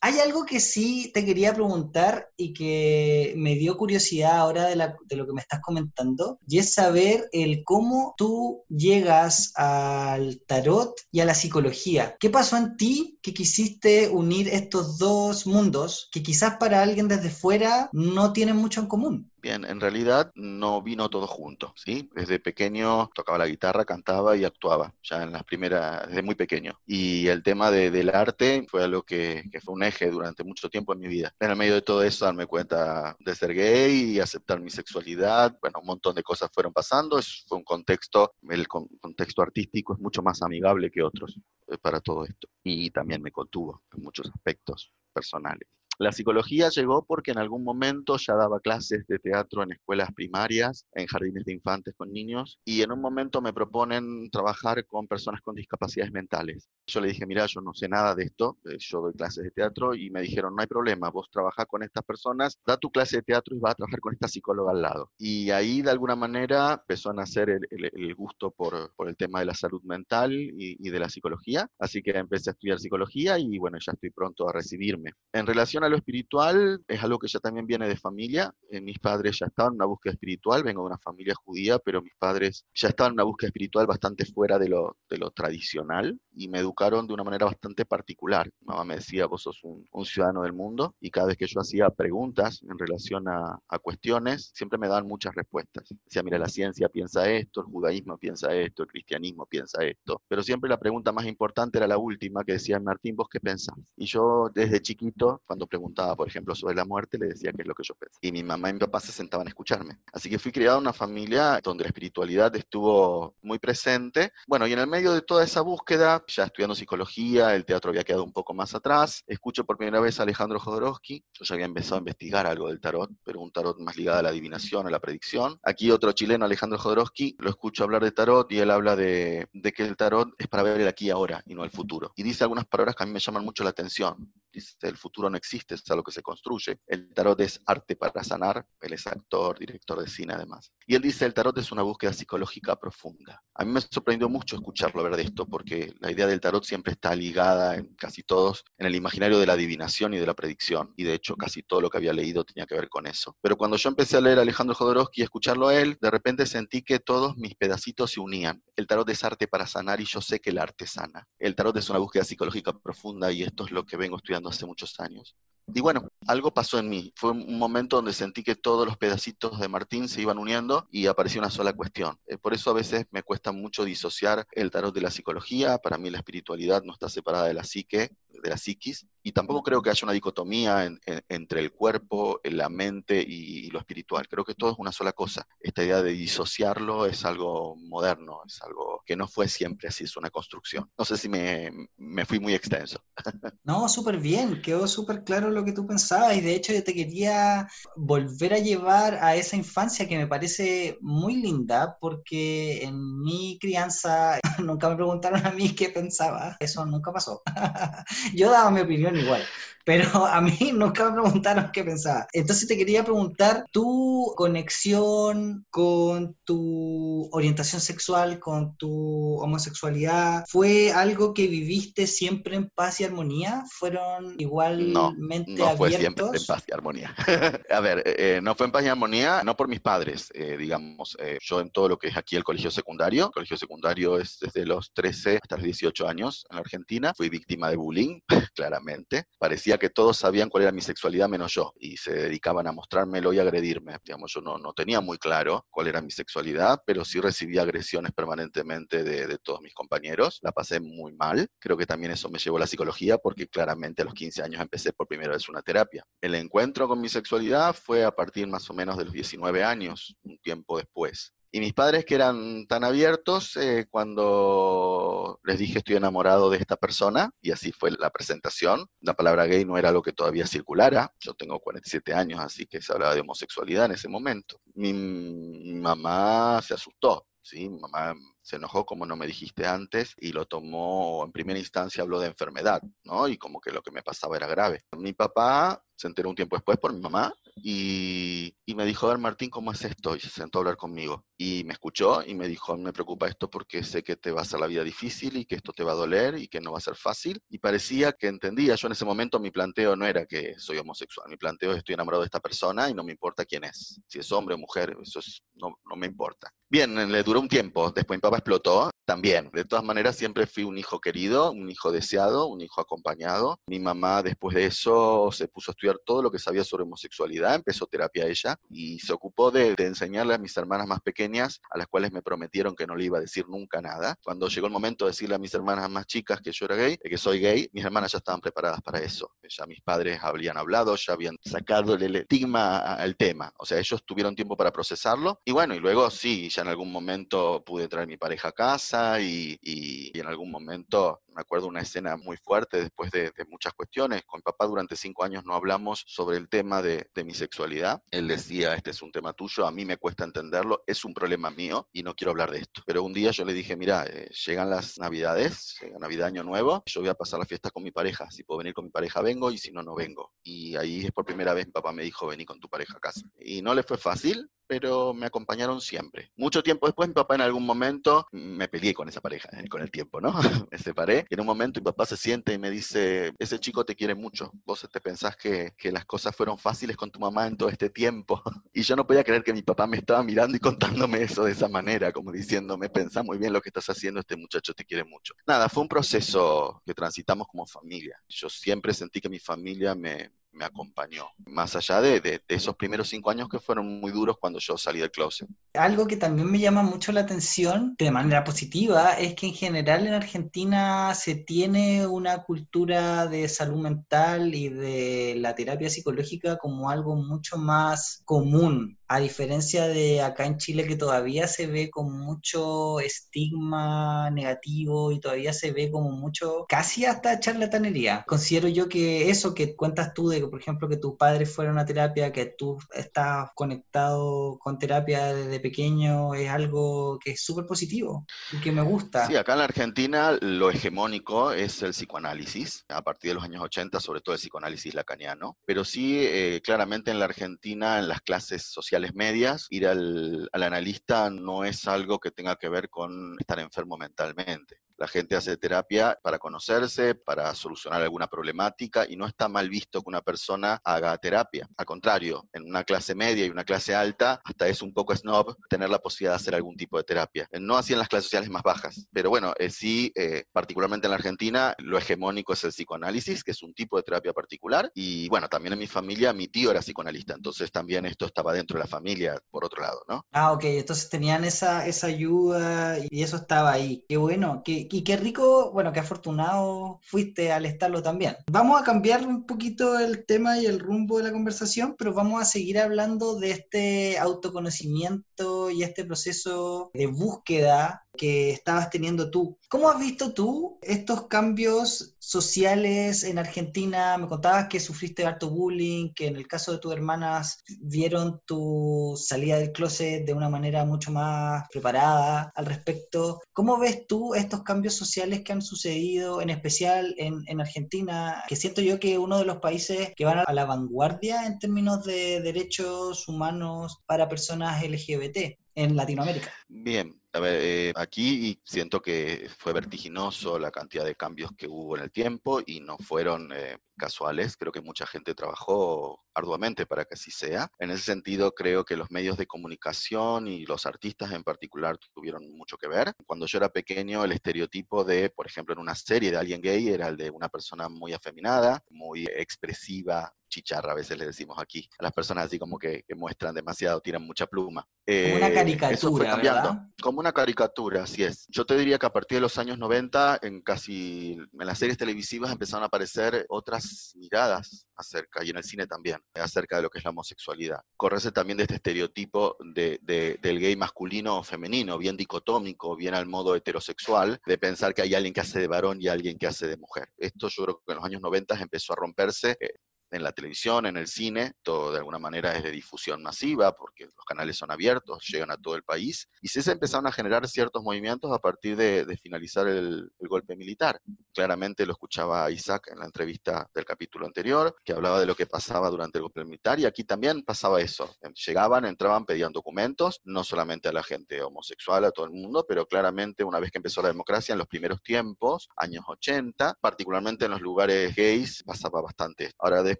Hay algo que sí te quería preguntar y que me dio curiosidad ahora de, de lo que me estás comentando, y es saber el cómo tú llegas al tarot y a la psicología. ¿Qué pasó en ti que quisiste unir estos dos mundos que quizás para alguien desde fuera no tienen mucho en común? Bien, en realidad no vino todo junto, ¿sí? Desde pequeño tocaba la guitarra, cantaba y actuaba, ya en las primeras, desde muy pequeño. Y el tema de, del arte fue algo que, que, fue un eje durante mucho tiempo en mi vida. En el medio de todo eso, darme cuenta de ser gay y aceptar mi sexualidad, bueno, un montón de cosas fueron pasando, es, fue un contexto, el contexto artístico es mucho más amigable que otros eh, para todo esto. Y también me contuvo en muchos aspectos personales. La psicología llegó porque en algún momento ya daba clases de teatro en escuelas primarias, en jardines de infantes con niños, y en un momento me proponen trabajar con personas con discapacidades mentales. Yo le dije, mira, yo no sé nada de esto, eh, yo doy clases de teatro, y me dijeron, no hay problema, vos trabajás con estas personas, da tu clase de teatro y vas a trabajar con esta psicóloga al lado. Y ahí de alguna manera empezó a nacer el, gusto por, el tema de la salud mental y, y de la psicología, así que empecé a estudiar psicología y bueno, ya estoy pronto a recibirme. En relación a lo espiritual es algo que ya también viene de familia. Eh, mis padres ya estaban en una búsqueda espiritual, vengo de una familia judía, pero mis padres ya estaban en una búsqueda espiritual bastante fuera de lo, de lo tradicional y me educaron de una manera bastante particular. Mi mamá me decía, vos sos un, ciudadano del mundo y cada vez que yo hacía preguntas en relación a, a cuestiones, siempre me daban muchas respuestas. Decía, mira, la ciencia piensa esto, el judaísmo piensa esto, el cristianismo piensa esto, pero siempre la pregunta más importante era la última que decía, Martín, ¿vos qué pensás? Y yo desde chiquito, cuando preguntaba, por ejemplo, sobre la muerte, le decía qué es lo que yo pensaba. Y mi mamá y mi papá se sentaban a escucharme. Así que fui criado en una familia donde la espiritualidad estuvo muy presente. Bueno, y en el medio de toda esa búsqueda, ya estudiando psicología, el teatro había quedado un poco más atrás, escucho por primera vez a Alejandro Jodorowsky. Yo ya había empezado a investigar algo del tarot, pero un tarot más ligado a la adivinación, a la predicción. Aquí otro chileno, Alejandro Jodorowsky, lo escucho hablar de tarot y él habla de, de que el tarot es para ver el aquí y ahora y no el futuro. Y dice algunas palabras que a mí me llaman mucho la atención. Dice, el futuro no existe, es algo que se construye. El tarot es arte para sanar, él es actor, director de cine además. Y él dice, el tarot es una búsqueda psicológica profunda. A mí me sorprendió mucho escucharlo hablar de esto, porque la idea del tarot siempre está ligada en casi todos en el imaginario de la adivinación y de la predicción, y de hecho casi todo lo que había leído tenía que ver con eso. Pero cuando yo empecé a leer a Alejandro Jodorowsky y escucharlo a él, de repente sentí que todos mis pedacitos se unían. El tarot es arte para sanar y yo sé que el arte sana. El tarot es una búsqueda psicológica profunda y esto es lo que vengo estudiando hace muchos años. Y bueno, algo pasó en mí. Fue un momento donde sentí que todos los pedacitos de Martín se iban uniendo y apareció una sola cuestión. Eh, por eso a veces me cuesta mucho disociar el tarot de la psicología. Para mí la espiritualidad no está separada de la psique, de la psiquis. Y tampoco creo que haya una dicotomía entre el cuerpo, la mente y, lo espiritual. Creo que todo es una sola cosa. Esta idea de disociarlo es algo moderno, es algo que no fue siempre así, es una construcción. No sé si me, me fui muy extenso. <laughs> No, súper bien, quedó súper claro lo que tú pensabas y de hecho yo te quería volver a llevar a esa infancia que me parece muy linda porque en mi crianza <laughs> nunca me preguntaron a mí qué pensaba, eso nunca pasó. <laughs> yo daba mi opinión igual pero <laughs> a mí nunca me preguntaron qué pensaba. Entonces te quería preguntar, ¿tu conexión con tu orientación sexual, con tu homosexualidad, fue algo que viviste siempre en paz y armonía? ¿Fueron igualmente no, no fue siempre en paz y armonía. <laughs> a ver, eh, eh, no fue en paz y armonía, no por mis padres, eh, digamos. yo en todo lo que es aquí el colegio secundario, el colegio secundario es desde los 13 hasta los 18 años en la Argentina, fui víctima de bullying, <laughs> claramente. Parecía que todos sabían cuál era mi sexualidad menos yo y se dedicaban a mostrármelo y agredirme. Digamos, yo no, no tenía muy claro cuál era mi sexualidad, pero sí recibía agresiones permanentemente de, de, todos mis compañeros. La pasé muy mal. Creo que también eso me llevó a la psicología porque claramente a los 15 años empecé por primera vez una terapia. El encuentro con mi sexualidad fue a partir más o menos de los 19 años, un tiempo después. Y mis padres que eran tan abiertos, eh, cuando les dije estoy enamorado de esta persona, y así fue la presentación, la palabra gay no era algo que todavía circulara, yo tengo 47 años, así que se hablaba de homosexualidad en ese momento. Mi, mamá se asustó, ¿sí? Mi mamá se enojó como no me dijiste antes y lo tomó, en primera instancia habló de enfermedad, ¿no? Y como que lo que me pasaba era grave. Mi papá se enteró un tiempo después por mi mamá y, y, me dijo, a ver Martín, ¿cómo es esto? Y se sentó a hablar conmigo. Y me escuchó y me dijo, me preocupa esto porque sé que te va a hacer la vida difícil y que esto te va a doler y que no va a ser fácil. Y parecía que entendía, yo en ese momento mi planteo no era que soy homosexual, mi planteo es estoy enamorado de esta persona y no me importa quién es, si es hombre o mujer, eso no, no me importa. Bien, le duró un tiempo, después mi papá explotó, también. De todas maneras, siempre fui un hijo querido, un hijo deseado, un hijo acompañado. Mi mamá después de eso se puso a estudiar todo lo que sabía sobre homosexualidad, empezó terapia ella y se ocupó de, enseñarle a mis hermanas más pequeñas, a las cuales me prometieron que no le iba a decir nunca nada. Cuando llegó el momento de decirle a mis hermanas más chicas que yo era gay, que soy gay, mis hermanas ya estaban preparadas para eso. Ya mis padres habían hablado, ya habían sacado el estigma al tema. O sea, ellos tuvieron tiempo para procesarlo. Y bueno, y luego sí, ya en algún momento pude traer mi pareja a casa y, y, en algún momento me acuerdo una escena muy fuerte después de, muchas cuestiones. Con papá durante cinco años no hablamos sobre el tema de, mi sexualidad. Él decía, este es un tema tuyo, a mí me cuesta entenderlo, es un problema mío y no quiero hablar de esto. Pero un día yo le dije, mira, eh, llegan las navidades, llega Navidad, Año Nuevo, yo voy a pasar la fiesta con mi pareja. Si puedo venir con mi pareja, vengo y si no, no vengo. Y ahí es por primera vez mi papá me dijo, vení con tu pareja a casa. Y no le fue fácil, pero me acompañaron siempre. Mucho tiempo después, mi papá en algún momento me peleé con esa pareja, eh, con el tiempo, ¿no? <laughs> me separé. En un momento mi papá se siente y me dice, ese chico te quiere mucho. Vos te pensás que, que las cosas fueron fáciles con tu mamá en todo este tiempo. <laughs> y yo no podía creer que mi papá me estaba mirando y contándome eso de esa manera, como diciéndome, pensá muy bien lo que estás haciendo, este muchacho te quiere mucho. Nada, fue un proceso que transitamos como familia. Yo siempre sentí que mi familia me, me acompañó, más allá de, de, esos primeros cinco años que fueron muy duros cuando yo salí del closet. Algo que también me llama mucho la atención, de manera positiva, es que en general en Argentina se tiene una cultura de salud mental y de la terapia psicológica como algo mucho más común a diferencia de acá en Chile que todavía se ve con mucho estigma negativo y todavía se ve como mucho, casi hasta charlatanería. Considero yo que eso que cuentas tú de que, por ejemplo, que tus padres fueron a terapia, que tú estás conectado con terapia desde pequeño, es algo que es súper positivo y que me gusta. Sí, acá en la Argentina lo hegemónico es el psicoanálisis, a partir de los años 80, sobre todo el psicoanálisis lacaniano, pero sí, eh, claramente en la Argentina, en las clases sociales, medias, ir al, al analista no es algo que tenga que ver con estar enfermo mentalmente. La gente hace terapia para conocerse, para solucionar alguna problemática y no está mal visto que una persona haga terapia. Al contrario, en una clase media y una clase alta, hasta es un poco snob tener la posibilidad de hacer algún tipo de terapia. No así en las clases sociales más bajas, pero bueno, eh, sí, eh, particularmente en la Argentina, lo hegemónico es el psicoanálisis, que es un tipo de terapia particular. Y bueno, también en mi familia, mi tío era psicoanalista, entonces también esto estaba dentro de la familia, por otro lado, ¿no? Ah, ok, entonces tenían esa, esa ayuda y eso estaba ahí. Qué bueno, qué, y qué rico, bueno, qué afortunado fuiste al estarlo también. Vamos a cambiar un poquito el tema y el rumbo de la conversación, pero vamos a seguir hablando de este autoconocimiento y este proceso de búsqueda que estabas teniendo tú. ¿Cómo has visto tú estos cambios sociales en Argentina? Me contabas que sufriste harto bullying, que en el caso de tus hermanas vieron tu salida del closet de una manera mucho más preparada al respecto. ¿Cómo ves tú estos cambios sociales que han sucedido, en especial en, en Argentina, que siento yo que uno de los países que van a la vanguardia en términos de derechos humanos para personas LGBT? en Latinoamérica. Bien, a ver, eh, aquí siento que fue vertiginoso la cantidad de cambios que hubo en el tiempo y no fueron eh, casuales. Creo que mucha gente trabajó arduamente para que así sea. En ese sentido, creo que los medios de comunicación y los artistas en particular tuvieron mucho que ver. Cuando yo era pequeño, el estereotipo de, por ejemplo, en una serie de alguien gay era el de una persona muy afeminada, muy expresiva, chicharra, a veces le decimos aquí, a las personas así como que, muestran demasiado, tiran mucha pluma. como una caricatura, eh, eso fue cambiando. Como una caricatura, así es. Yo te diría que a partir de los años 90, en casi, en las series televisivas empezaron a aparecer otras miradas acerca, y en el cine también, acerca de lo que es la homosexualidad. Correrse también de este estereotipo de, del gay masculino o femenino, bien dicotómico, bien al modo heterosexual, de pensar que hay alguien que hace de varón y alguien que hace de mujer. Esto yo creo que en los años 90 empezó a romperse. Eh, en la televisión, en el cine, todo de alguna manera es de difusión masiva porque los canales son abiertos, llegan a todo el país, y se empezaron a generar ciertos movimientos a partir de, finalizar el, golpe militar. Claramente lo escuchaba Isaac en la entrevista del capítulo anterior, que hablaba de lo que pasaba durante el golpe militar, y aquí también pasaba eso. Llegaban, entraban, pedían documentos, no solamente a la gente homosexual, a todo el mundo, pero claramente una vez que empezó la democracia, en los primeros tiempos, años 80, particularmente en los lugares gays, pasaba bastante. Ahora, después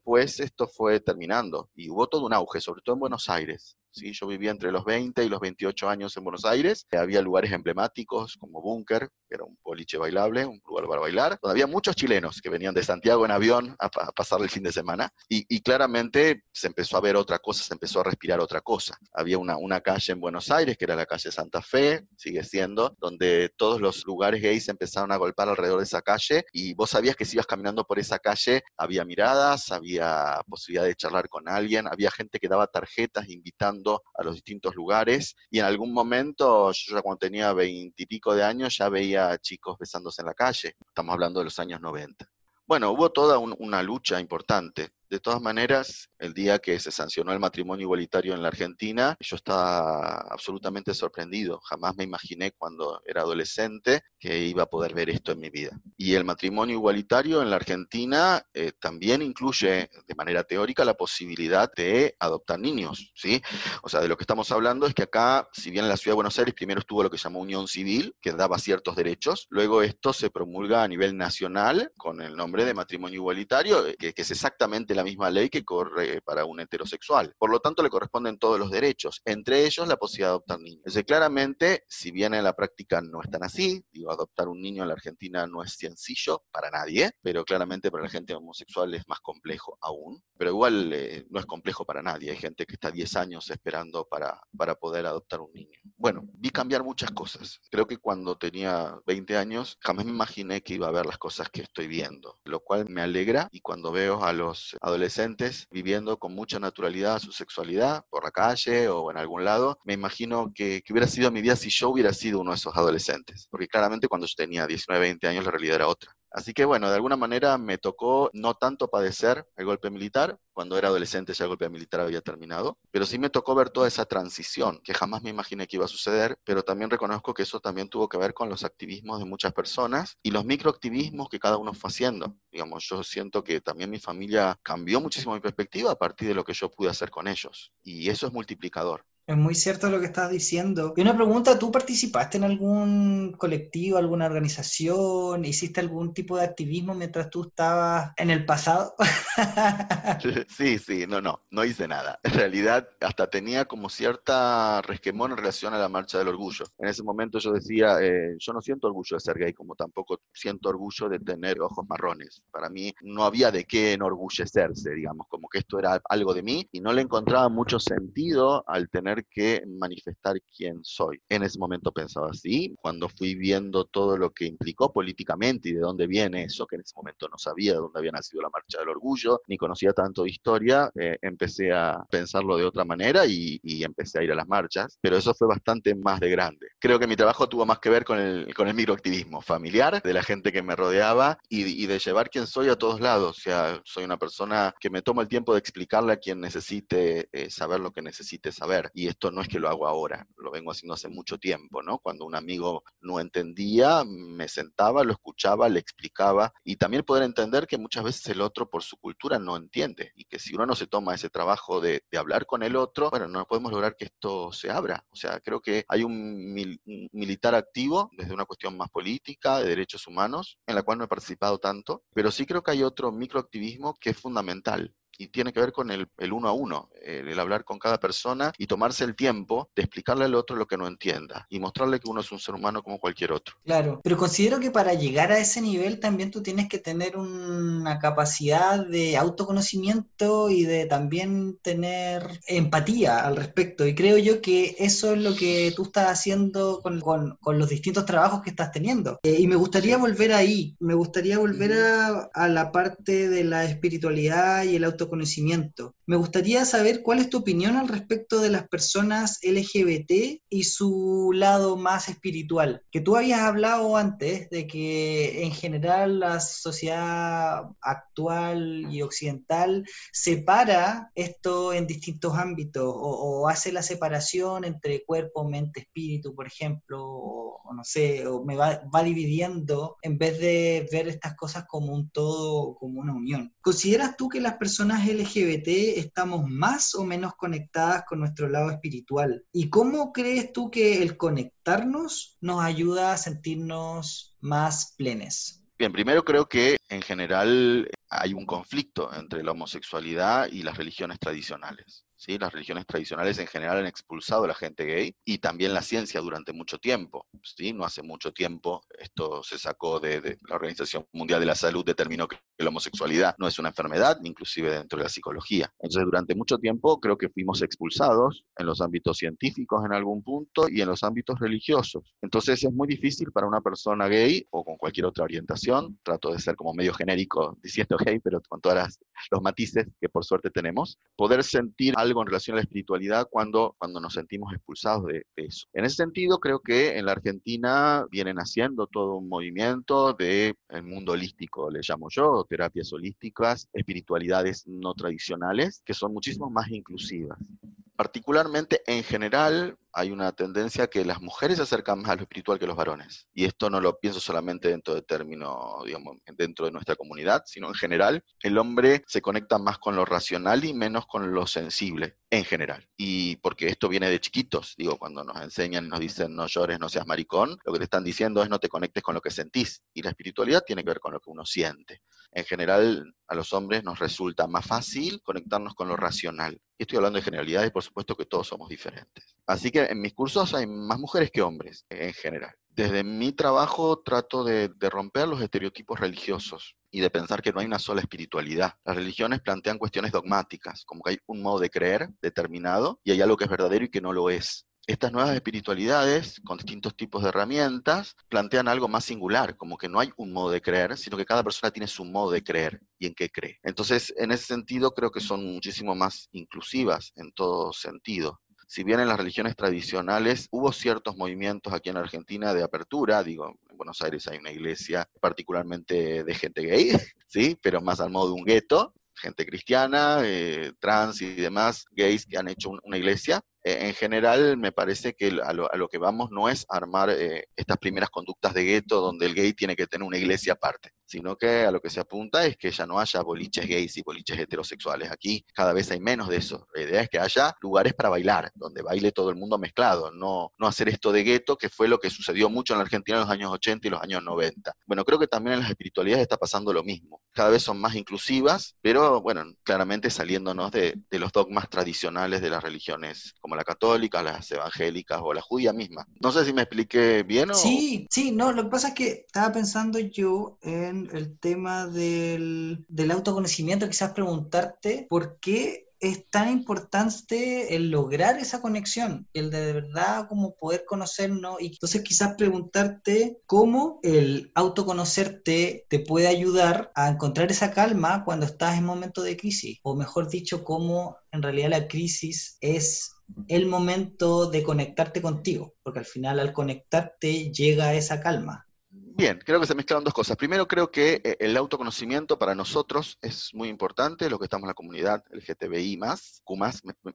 después esto fue terminando y hubo todo un auge, sobre todo en Buenos Aires. ¿Sí? Yo vivía entre los 20 y los 28 años en Buenos Aires. Había lugares emblemáticos como Búnker, que era un boliche bailable, un lugar para bailar, donde había muchos chilenos que venían de Santiago en avión a, pasar el fin de semana. Y, claramente se empezó a ver otra cosa, se empezó a respirar otra cosa. Había una, una calle en Buenos Aires, que era la calle Santa Fe, sigue siendo, donde todos los lugares gays empezaron a golpear alrededor de esa calle y vos sabías que si ibas caminando por esa calle había miradas, había posibilidad de charlar con alguien, había gente que daba tarjetas invitando a los distintos lugares y en algún momento, yo ya cuando tenía veintipico de años, ya veía chicos besándose en la calle. Estamos hablando de los años 90. Bueno, hubo toda una lucha importante. De todas maneras, el día que se sancionó el matrimonio igualitario en la Argentina, yo estaba absolutamente sorprendido. Jamás me imaginé cuando era adolescente que iba a poder ver esto en mi vida. Y el matrimonio igualitario en la Argentina eh, también incluye de manera teórica la posibilidad de adoptar niños, ¿sí? O sea, de lo que estamos hablando es que acá, si bien en la ciudad de Buenos Aires primero estuvo lo que llamó unión civil, que daba ciertos derechos, luego esto se promulga a nivel nacional con el nombre de matrimonio igualitario, eh, que, que es exactamente la misma ley que corre para un heterosexual. Por lo tanto, le corresponden todos los derechos, entre ellos la posibilidad de adoptar niños. Entonces, claramente, si bien en la práctica no es tan así, digo, adoptar un niño en la Argentina no es sencillo para nadie, pero claramente para la gente homosexual es más complejo aún. Pero igual eh, no es complejo para nadie. Hay gente que está 10 años esperando para, para poder adoptar un niño. Bueno, vi cambiar muchas cosas. Creo que cuando tenía 20 años jamás me imaginé que iba a ver las cosas que estoy viendo, lo cual me alegra y cuando veo a los adolescentes viviendo con mucha naturalidad su sexualidad por la calle o en algún lado, me imagino que, que hubiera sido mi vida si yo hubiera sido uno de esos adolescentes, porque claramente cuando yo tenía 19, 20 años la realidad era otra. Así que bueno, de alguna manera me tocó no tanto padecer el golpe militar, cuando era adolescente ya el golpe militar había terminado, pero sí me tocó ver toda esa transición que jamás me imaginé que iba a suceder, pero también reconozco que eso también tuvo que ver con los activismos de muchas personas y los microactivismos que cada uno fue haciendo. Digamos, yo siento que también mi familia cambió muchísimo mi perspectiva a partir de lo que yo pude hacer con ellos y eso es multiplicador. Es muy cierto lo que estás diciendo. Y una pregunta, ¿tú participaste en algún colectivo, alguna organización? ¿Hiciste algún tipo de activismo mientras tú estabas en el pasado? <laughs> Sí, sí, no, no, no hice nada. En realidad, hasta tenía como cierta resquemón en relación a la marcha del orgullo. En ese momento yo decía, eh, yo no siento orgullo de ser gay, como tampoco siento orgullo de tener ojos marrones. Para mí no había de qué enorgullecerse, digamos, como que esto era algo de mí y no le encontraba mucho sentido al tener que manifestar quién soy. En ese momento pensaba así, cuando fui viendo todo lo que implicó políticamente y de dónde viene eso, que en ese momento no sabía de dónde había nacido la marcha del orgullo, ni conocía tanto de historia, eh, empecé a pensarlo de otra manera y, y, empecé a ir a las marchas, pero eso fue bastante más de grande. Creo que mi trabajo tuvo más que ver con el, con el microactivismo familiar, de la gente que me rodeaba y, y de llevar quién soy a todos lados. O sea, soy una persona que me tomo el tiempo de explicarle a quien necesite eh, saber lo que necesite saber. Y esto no es que lo hago ahora, lo vengo haciendo hace mucho tiempo, ¿no? Cuando un amigo no entendía, me sentaba, lo escuchaba, le explicaba y también poder entender que muchas veces el otro por su cultura no entiende y que si uno no se toma ese trabajo de, hablar con el otro, bueno, no podemos lograr que esto se abra. O sea, creo que hay un, un militar activo desde una cuestión más política, de derechos humanos, en la cual no he participado tanto, pero sí creo que hay otro microactivismo que es fundamental y tiene que ver con el, el uno a uno, el, el, hablar con cada persona y tomarse el tiempo de explicarle al otro lo que no entienda y mostrarle que uno es un ser humano como cualquier otro. Claro, pero considero que para llegar a ese nivel también tú tienes que tener una capacidad de autoconocimiento y de también tener empatía al respecto. Y creo yo que eso es lo que tú estás haciendo con, con, con los distintos trabajos que estás teniendo. Eh, y me gustaría volver ahí, me gustaría volver a, a la parte de la espiritualidad y el autoconocimiento conocimiento. Me gustaría saber cuál es tu opinión al respecto de las personas LGBT y su lado más espiritual. Que tú habías hablado antes de que en general la sociedad actual y occidental separa esto en distintos ámbitos o, o hace la separación entre cuerpo, mente, espíritu, por ejemplo, o, o no sé, o me va, va dividiendo en vez de ver estas cosas como un todo, como una unión. ¿Consideras tú que las personas LGBT estamos más o menos conectadas con nuestro lado espiritual? ¿Y cómo crees tú que el conectarnos nos ayuda a sentirnos más plenes? Bien, primero creo que en general hay un conflicto entre la homosexualidad y las religiones tradicionales. ¿sí? Las religiones tradicionales en general han expulsado a la gente gay y también la ciencia durante mucho tiempo. ¿sí? No hace mucho tiempo esto se sacó de, de, la Organización Mundial de la Salud, determinó que la homosexualidad no es una enfermedad, inclusive dentro de la psicología. Entonces durante mucho tiempo creo que fuimos expulsados en los ámbitos científicos en algún punto y en los ámbitos religiosos. Entonces es muy difícil para una persona gay o con cualquier otra orientación, trato de ser como medio genérico diciendo gay, pero con todos los matices que por suerte tenemos, poder sentir algo en relación a la espiritualidad cuando, cuando nos sentimos expulsados de, de, eso. En ese sentido, creo que en la Argentina vienen haciendo todo un movimiento de el mundo holístico, le llamo yo, terapias holísticas, espiritualidades no tradicionales, que son muchísimo más inclusivas. Particularmente, en general, hay una tendencia que las mujeres se acercan más a lo espiritual que los varones. Y esto no lo pienso solamente dentro de términos, digamos, dentro de nuestra comunidad, sino en general. El hombre se conecta más con lo racional y menos con lo sensible, en general. Y porque esto viene de chiquitos, digo, cuando nos enseñan y nos dicen no llores, no seas maricón, lo que te están diciendo es no te conectes con lo que sentís. Y la espiritualidad tiene que ver con lo que uno siente. En general, a los hombres nos resulta más fácil conectarnos con lo racional. Estoy hablando de generalidades, por supuesto que todos somos diferentes. Así que en mis cursos hay más mujeres que hombres en general. Desde mi trabajo trato de, de, romper los estereotipos religiosos y de pensar que no hay una sola espiritualidad. Las religiones plantean cuestiones dogmáticas, como que hay un modo de creer determinado y hay algo que es verdadero y que no lo es. Estas nuevas espiritualidades, con distintos tipos de herramientas, plantean algo más singular, como que no hay un modo de creer, sino que cada persona tiene su modo de creer y en qué cree. Entonces, en ese sentido, creo que son muchísimo más inclusivas en todo sentido si bien en las religiones tradicionales hubo ciertos movimientos aquí en Argentina de apertura, digo, en Buenos Aires hay una iglesia particularmente de gente gay, <laughs> ¿sí? Pero más al modo de un gueto, gente cristiana, eh, trans y demás gays que han hecho una iglesia, en general me parece que a lo, que vamos no es armar eh, estas primeras conductas de gueto donde el gay tiene que tener una iglesia aparte, sino que a lo que se apunta es que ya no haya boliches gays y boliches heterosexuales. Aquí cada vez hay menos de eso. La idea es que haya lugares para bailar, donde baile todo el mundo mezclado, no, no hacer esto de gueto, que fue lo que sucedió mucho en la Argentina en los años 80 y los años 90. Bueno, creo que también en las espiritualidades está pasando lo mismo. Cada vez son más inclusivas, pero bueno, claramente saliéndonos de, de los dogmas tradicionales de las religiones como la católica, las evangélicas o la judía misma. No sé si me expliqué bien o... Sí, sí, no, lo que pasa es que estaba pensando yo en el tema del, del autoconocimiento, quizás preguntarte por qué es tan importante el lograr esa conexión, el de, verdad como poder conocernos y entonces quizás preguntarte cómo el autoconocerte te puede ayudar a encontrar esa calma cuando estás en momentos de crisis, o mejor dicho, cómo en realidad la crisis es el momento de conectarte contigo, porque al final al conectarte llega esa calma. Bien, creo que se mezclan dos cosas. Primero, creo que eh, el autoconocimiento para nosotros es muy importante, lo que estamos en la comunidad LGTBI Q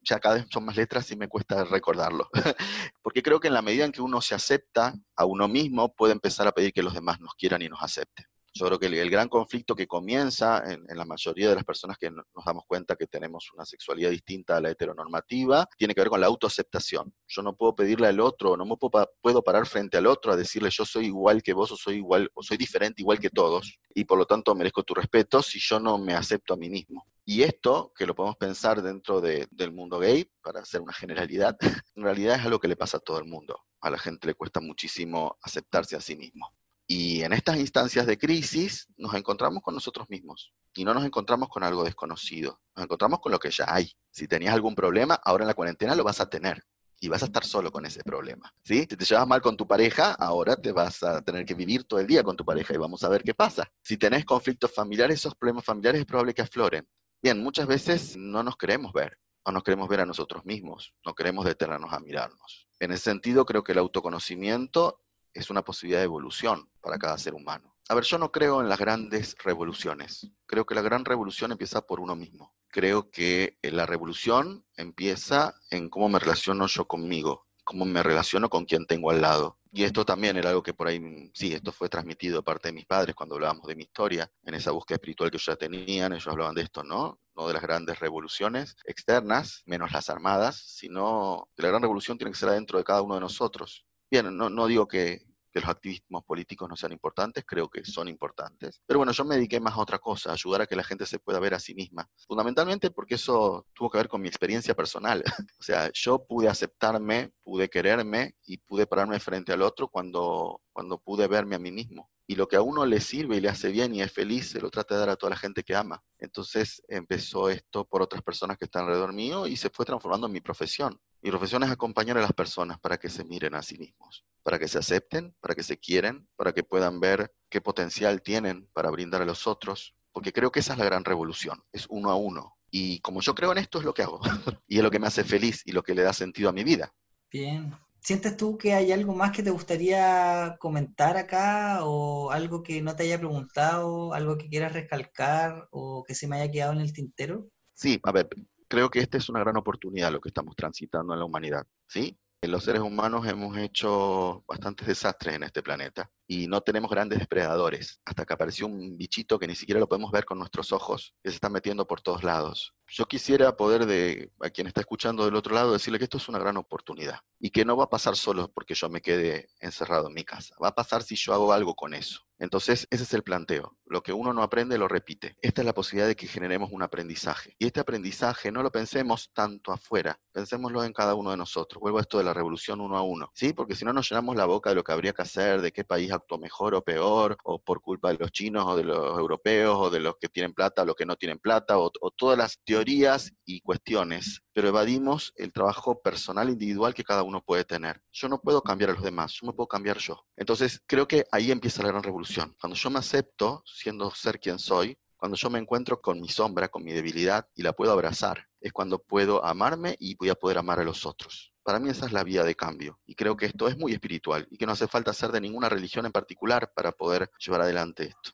ya cada vez son más letras y me cuesta recordarlo. <laughs> Porque creo que en la medida en que uno se acepta a uno mismo, puede empezar a pedir que los demás nos quieran y nos acepten. Yo creo que el, gran conflicto que comienza en, la mayoría de las personas que nos damos cuenta que tenemos una sexualidad distinta a la heteronormativa tiene que ver con la autoaceptación. Yo no puedo pedirle al otro, no me puedo, parar frente al otro a decirle yo soy igual que vos o soy igual o soy diferente igual que todos y por lo tanto merezco tu respeto si yo no me acepto a mí mismo. Y esto, que lo podemos pensar dentro del mundo gay, para hacer una generalidad, <laughs> en realidad es algo que le pasa a todo el mundo. A la gente le cuesta muchísimo aceptarse a sí mismo. Y en estas instancias de crisis nos encontramos con nosotros mismos y no nos encontramos con algo desconocido, nos encontramos con lo que ya hay. Si tenías algún problema, ahora en la cuarentena lo vas a tener y vas a estar solo con ese problema. Si te llevas mal con tu pareja, ahora te vas a tener que vivir todo el día con tu pareja y vamos a ver qué pasa. Si tenés conflictos familiares, esos problemas familiares es probable que afloren. Bien, muchas veces no nos queremos ver o nos queremos ver a nosotros mismos, no queremos detenernos a mirarnos. En ese sentido, creo que el autoconocimiento es una posibilidad de evolución para cada ser humano. A ver, yo no creo en las grandes revoluciones. Creo que la gran revolución empieza por uno mismo. Creo que eh, la revolución empieza en cómo me relaciono yo conmigo, cómo me relaciono con quien tengo al lado. Y esto también era algo que por ahí, sí, esto fue transmitido de parte de mis padres cuando hablábamos de mi historia, en esa búsqueda espiritual que ellos ya tenían, ellos hablaban de esto, ¿no? No de las grandes revoluciones externas, menos las armadas, sino la gran revolución tiene que ser adentro de cada uno de nosotros. Bien, no, digo que, que los activismos políticos no sean importantes, creo que son importantes. Pero bueno, yo me dediqué más a otra cosa, a ayudar a que la gente se pueda ver a sí misma. Fundamentalmente porque eso tuvo que ver con mi experiencia personal. <laughs> o sea, yo pude aceptarme, pude quererme y pude pararme frente al otro cuando, cuando pude verme a mí mismo. Y lo que a uno le sirve y le hace bien y es feliz, se lo trata de dar a toda la gente que ama. Entonces empezó esto por otras personas que están alrededor mío y se fue transformando en mi profesión. Mi profesión es acompañar a las personas para que se miren a sí mismos, para que se acepten, para que se quieren, para que puedan ver qué potencial tienen para brindar a los otros, porque creo que esa es la gran revolución, es uno a uno. Y como yo creo en esto, es lo que hago. <laughs> y es lo que me hace feliz y lo que le da sentido a mi vida. Bien. ¿Sientes tú que hay algo más que te gustaría comentar acá o algo que no te haya preguntado, algo que quieras recalcar o que se me haya quedado en el tintero? Sí, a ver, creo que esta es una gran oportunidad lo que estamos transitando en la humanidad, ¿sí? Los seres humanos hemos hecho bastantes desastres en este planeta y no tenemos grandes depredadores hasta que apareció un bichito que ni siquiera lo podemos ver con nuestros ojos, que se está metiendo por todos lados. Yo quisiera poder de a quien está escuchando del otro lado decirle que esto es una gran oportunidad y que no va a pasar solo porque yo me quede encerrado en mi casa, va a pasar si yo hago algo con eso. Entonces, ese es el planteo. Lo que uno no aprende lo repite. Esta es la posibilidad de que generemos un aprendizaje. Y este aprendizaje no lo pensemos tanto afuera, pensémoslo en cada uno de nosotros. Vuelvo a esto de la revolución uno a uno, ¿sí? Porque si no nos llenamos la boca de lo que habría que hacer, de qué país actuó mejor o peor, o por culpa de los chinos o de los europeos, o de los que tienen plata o los que no tienen plata, o, todas las teorías teorías y cuestiones, pero evadimos el trabajo personal individual que cada uno puede tener. Yo no puedo cambiar a los demás, yo me puedo cambiar yo. Entonces, creo que ahí empieza la gran revolución. Cuando yo me acepto siendo ser quien soy, cuando yo me encuentro con mi sombra, con mi debilidad y la puedo abrazar, es cuando puedo amarme y voy a poder amar a los otros. Para mí esa es la vía de cambio y creo que esto es muy espiritual y que no hace falta ser de ninguna religión en particular para poder llevar adelante esto.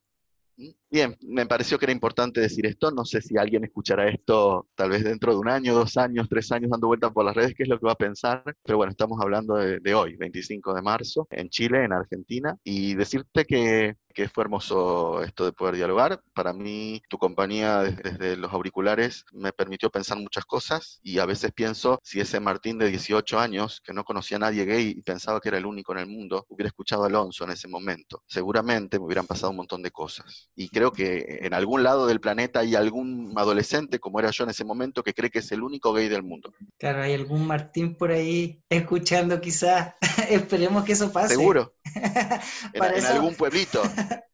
Bien, me pareció que era importante decir esto. No sé si alguien escuchará esto tal vez dentro de un año, dos años, tres años dando vueltas por las redes, qué es lo que va a pensar. Pero bueno, estamos hablando de, hoy, 25 de marzo, en Chile, en Argentina. Y decirte que que fue hermoso esto de poder dialogar. Para mí, tu compañía desde los auriculares me permitió pensar muchas cosas y a veces pienso si ese Martín de 18 años, que no conocía a nadie gay y pensaba que era el único en el mundo, hubiera escuchado a Alonso en ese momento, seguramente me hubieran pasado un montón de cosas. Y creo que en algún lado del planeta hay algún adolescente, como era yo en ese momento, que cree que es el único gay del mundo. Claro, hay algún Martín por ahí escuchando quizás. <laughs> Esperemos que eso pase. Seguro. <laughs> en, algún pueblito.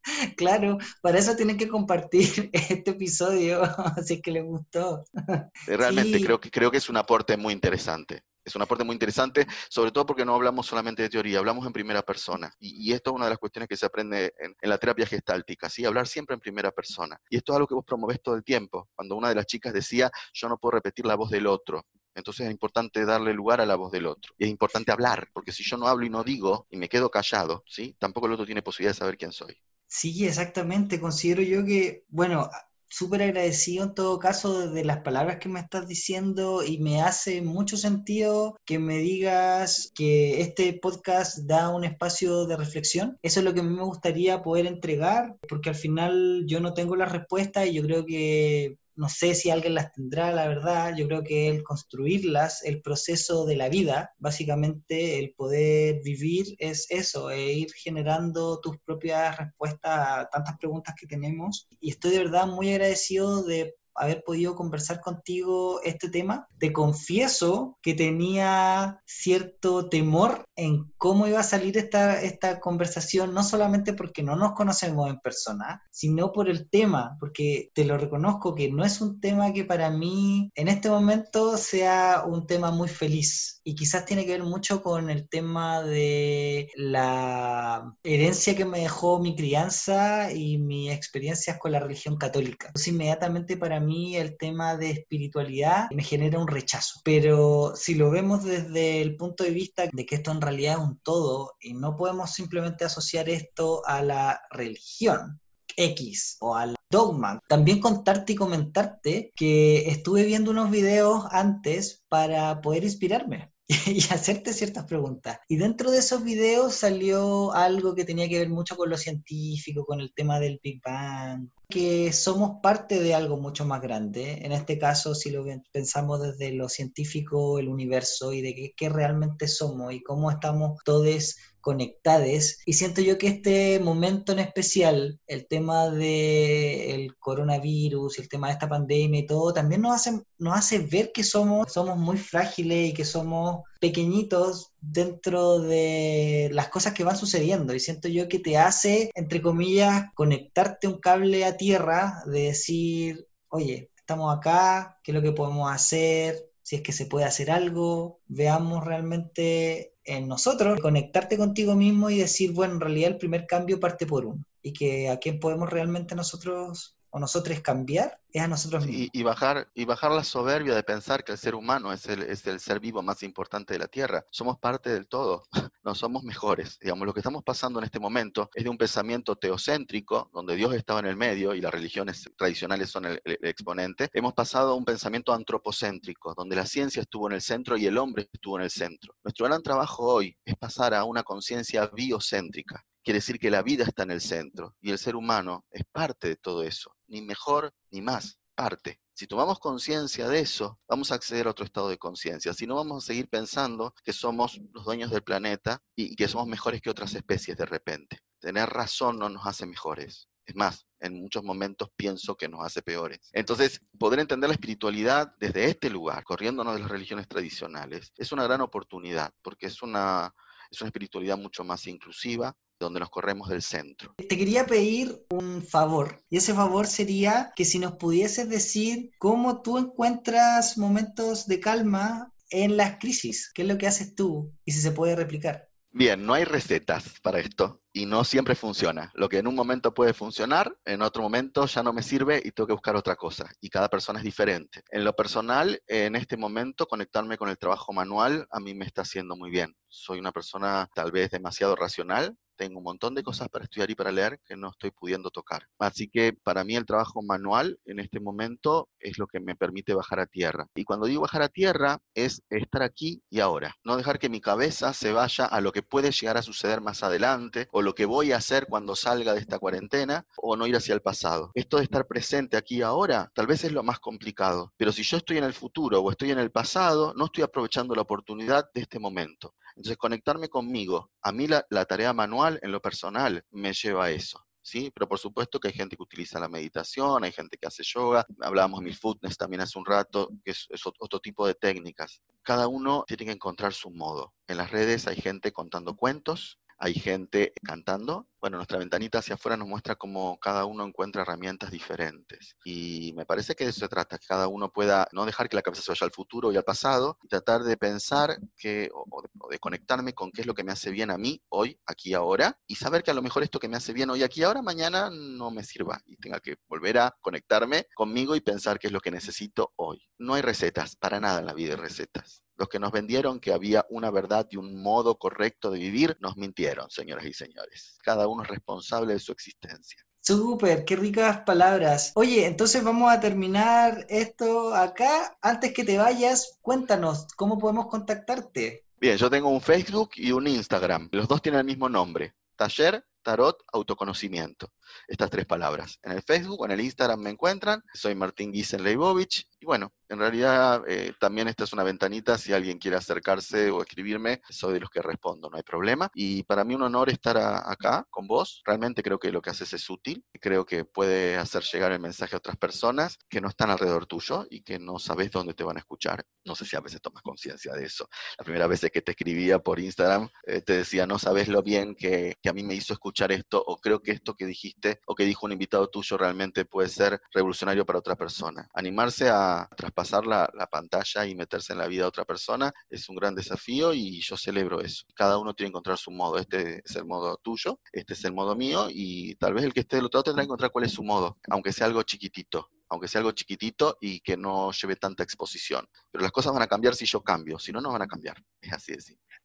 <laughs> claro, para eso tienen que compartir <laughs> este episodio, <laughs> si es que les gustó. Realmente creo, que, creo que es un aporte muy interesante. Es un aporte muy interesante, sobre todo porque no hablamos solamente de teoría, hablamos en primera persona. Y, esto es una de las cuestiones que se aprende en, la terapia gestáltica, ¿sí? Hablar siempre en primera persona. Y esto es algo que vos promovés todo el tiempo. Cuando una de las chicas decía, yo no puedo repetir la voz del otro. Entonces es importante darle lugar a la voz del otro. Y es importante hablar, porque si yo no hablo y no digo y me quedo callado, ¿sí? Tampoco el otro tiene posibilidad de saber quién soy. Sí, exactamente. Considero yo que, bueno, súper agradecido en todo caso de las palabras que me estás diciendo y me hace mucho sentido que me digas que este podcast da un espacio de reflexión. Eso es lo que a mí me gustaría poder entregar, porque al final yo no tengo la respuesta y yo creo que no sé si alguien las tendrá, la verdad, yo creo que el construirlas, el proceso de la vida, básicamente el poder vivir es eso, e ir generando tus propias respuestas a tantas preguntas que tenemos. Y estoy de verdad muy agradecido de haber podido conversar contigo este tema. Te confieso que tenía cierto temor en cómo iba a salir esta, esta conversación, no solamente porque no nos conocemos en persona, sino por el tema, porque te lo reconozco que no es un tema que para mí en este momento sea un tema muy feliz y quizás tiene que ver mucho con el tema de la herencia que me dejó mi crianza y mis experiencias con la religión católica. Entonces inmediatamente para mí el tema de espiritualidad me genera un rechazo. Pero si lo vemos desde el punto de vista de que esto en realidad es un todo y no podemos simplemente asociar esto a la religión, X o al dogma. También contarte y comentarte que estuve viendo unos videos antes para poder inspirarme. <laughs> y hacerte ciertas preguntas. Y dentro de esos videos salió algo que tenía que ver mucho con lo científico, con el tema del Big Bang, que somos parte de algo mucho más grande. En este caso, si lo pensamos desde lo científico, el universo y de qué, realmente somos y cómo estamos todos conectados. Y siento yo que este momento en especial, el tema del coronavirus, el tema de esta pandemia y todo, también nos hace, nos hace ver que somos, somos muy frágiles y que somos pequeñitos dentro de las cosas que van sucediendo. Y siento yo que te hace, entre comillas, conectarte un cable a tierra de decir, oye, estamos acá, ¿qué es lo que podemos hacer? Si es que se puede hacer algo, veamos realmente en nosotros, conectarte contigo mismo y decir, bueno, en realidad el primer cambio parte por uno y que a quién podemos realmente nosotros o nosotros cambiar es a nosotros mismos. Y, bajar, y bajar la soberbia de pensar que el ser humano es el, es el ser vivo más importante de la Tierra. Somos parte del todo, <laughs> no somos mejores. Digamos, lo que estamos pasando en este momento es de un pensamiento teocéntrico, donde Dios estaba en el medio y las religiones tradicionales son el, el exponente. Hemos pasado a un pensamiento antropocéntrico, donde la ciencia estuvo en el centro y el hombre estuvo en el centro. Nuestro gran trabajo hoy es pasar a una conciencia biocéntrica, quiere decir que la vida está en el centro y el ser humano es parte de todo eso, ni mejor ni más, parte. Si tomamos conciencia de eso, vamos a acceder a otro estado de conciencia. Si no, vamos a seguir pensando que somos los dueños del planeta y que somos mejores que otras especies de repente. Tener razón no nos hace mejores. Es más, en muchos momentos pienso que nos hace peores. Entonces, poder entender la espiritualidad desde este lugar, corriéndonos de las religiones tradicionales, es una gran oportunidad, porque es una, es una espiritualidad mucho más inclusiva, donde nos corremos del centro. Te quería pedir un favor, y ese favor sería que si nos pudieses decir cómo tú encuentras momentos de calma en las crisis, qué es lo que haces tú y si se puede replicar. Bien, no hay recetas para esto y no siempre funciona. Lo que en un momento puede funcionar, en otro momento ya no me sirve y tengo que buscar otra cosa. Y cada persona es diferente. En lo personal, en este momento, conectarme con el trabajo manual a mí me está haciendo muy bien. Soy una persona tal vez demasiado racional, tengo un montón de cosas para estudiar y para leer que no estoy pudiendo tocar. Así que para mí el trabajo manual en este momento es lo que me permite bajar a tierra. Y cuando digo bajar a tierra es estar aquí y ahora. No dejar que mi cabeza se vaya a lo que puede llegar a suceder más adelante o lo que voy a hacer cuando salga de esta cuarentena o no ir hacia el pasado. Esto de estar presente aquí y ahora tal vez es lo más complicado. Pero si yo estoy en el futuro o estoy en el pasado, no estoy aprovechando la oportunidad de este momento. Entonces, conectarme conmigo, a mí la, tarea manual en lo personal me lleva a eso. ¿Sí? Pero por supuesto que hay gente que utiliza la meditación, hay gente que hace yoga, hablábamos de fitness también hace un rato, que es, es, otro tipo de técnicas. Cada uno tiene que encontrar su modo. En las redes hay gente contando cuentos, hay gente cantando. Bueno, nuestra ventanita hacia afuera nos muestra cómo cada uno encuentra herramientas diferentes. Y me parece que de eso se trata, que cada uno pueda no dejar que la cabeza se vaya al futuro y al pasado, y tratar de pensar que, o de, conectarme con qué es lo que me hace bien a mí hoy, aquí, ahora, y saber que a lo mejor esto que me hace bien hoy, aquí, ahora, mañana no me sirva y tenga que volver a conectarme conmigo y pensar qué es lo que necesito hoy. No hay recetas, para nada en la vida hay recetas. Los que nos vendieron que había una verdad y un modo correcto de vivir, nos mintieron, señoras y señores. Cada uno es responsable de su existencia. Súper, qué ricas palabras. Oye, entonces vamos a terminar esto acá. Antes que te vayas, cuéntanos, ¿cómo podemos contactarte? Bien, yo tengo un Facebook y un Instagram. Los dos tienen el mismo nombre. Taller Tarot Autoconocimiento. Estas tres palabras. En el Facebook o en el Instagram me encuentran. Soy Martín Gisen Leibovich. Y bueno, en realidad eh, también esta es una ventanita. Si alguien quiere acercarse o escribirme, soy de los que respondo, no hay problema. Y para mí un honor estar acá con vos. Realmente creo que lo que haces es útil. Creo que puede hacer llegar el mensaje a otras personas que no están alrededor tuyo y que no sabes dónde te van a escuchar. No sé si a veces tomas conciencia de eso. La primera vez que te escribía por Instagram, eh, te decía, no sabes lo bien que, que a mí me hizo escuchar esto, o creo que esto que dijiste o que dijo un invitado tuyo realmente puede ser revolucionario para otra persona. Animarse a traspasar la, pantalla y meterse en la vida de otra persona es un gran desafío y yo celebro eso. Cada uno tiene que encontrar su modo. Este es el modo tuyo, este es el modo mío y tal vez el que esté del otro lado tendrá que encontrar cuál es su modo, aunque sea algo chiquitito aunque sea algo chiquitito y que no lleve tanta exposición. Pero las cosas van a cambiar si yo cambio, si no, no van a cambiar. Es así de simple.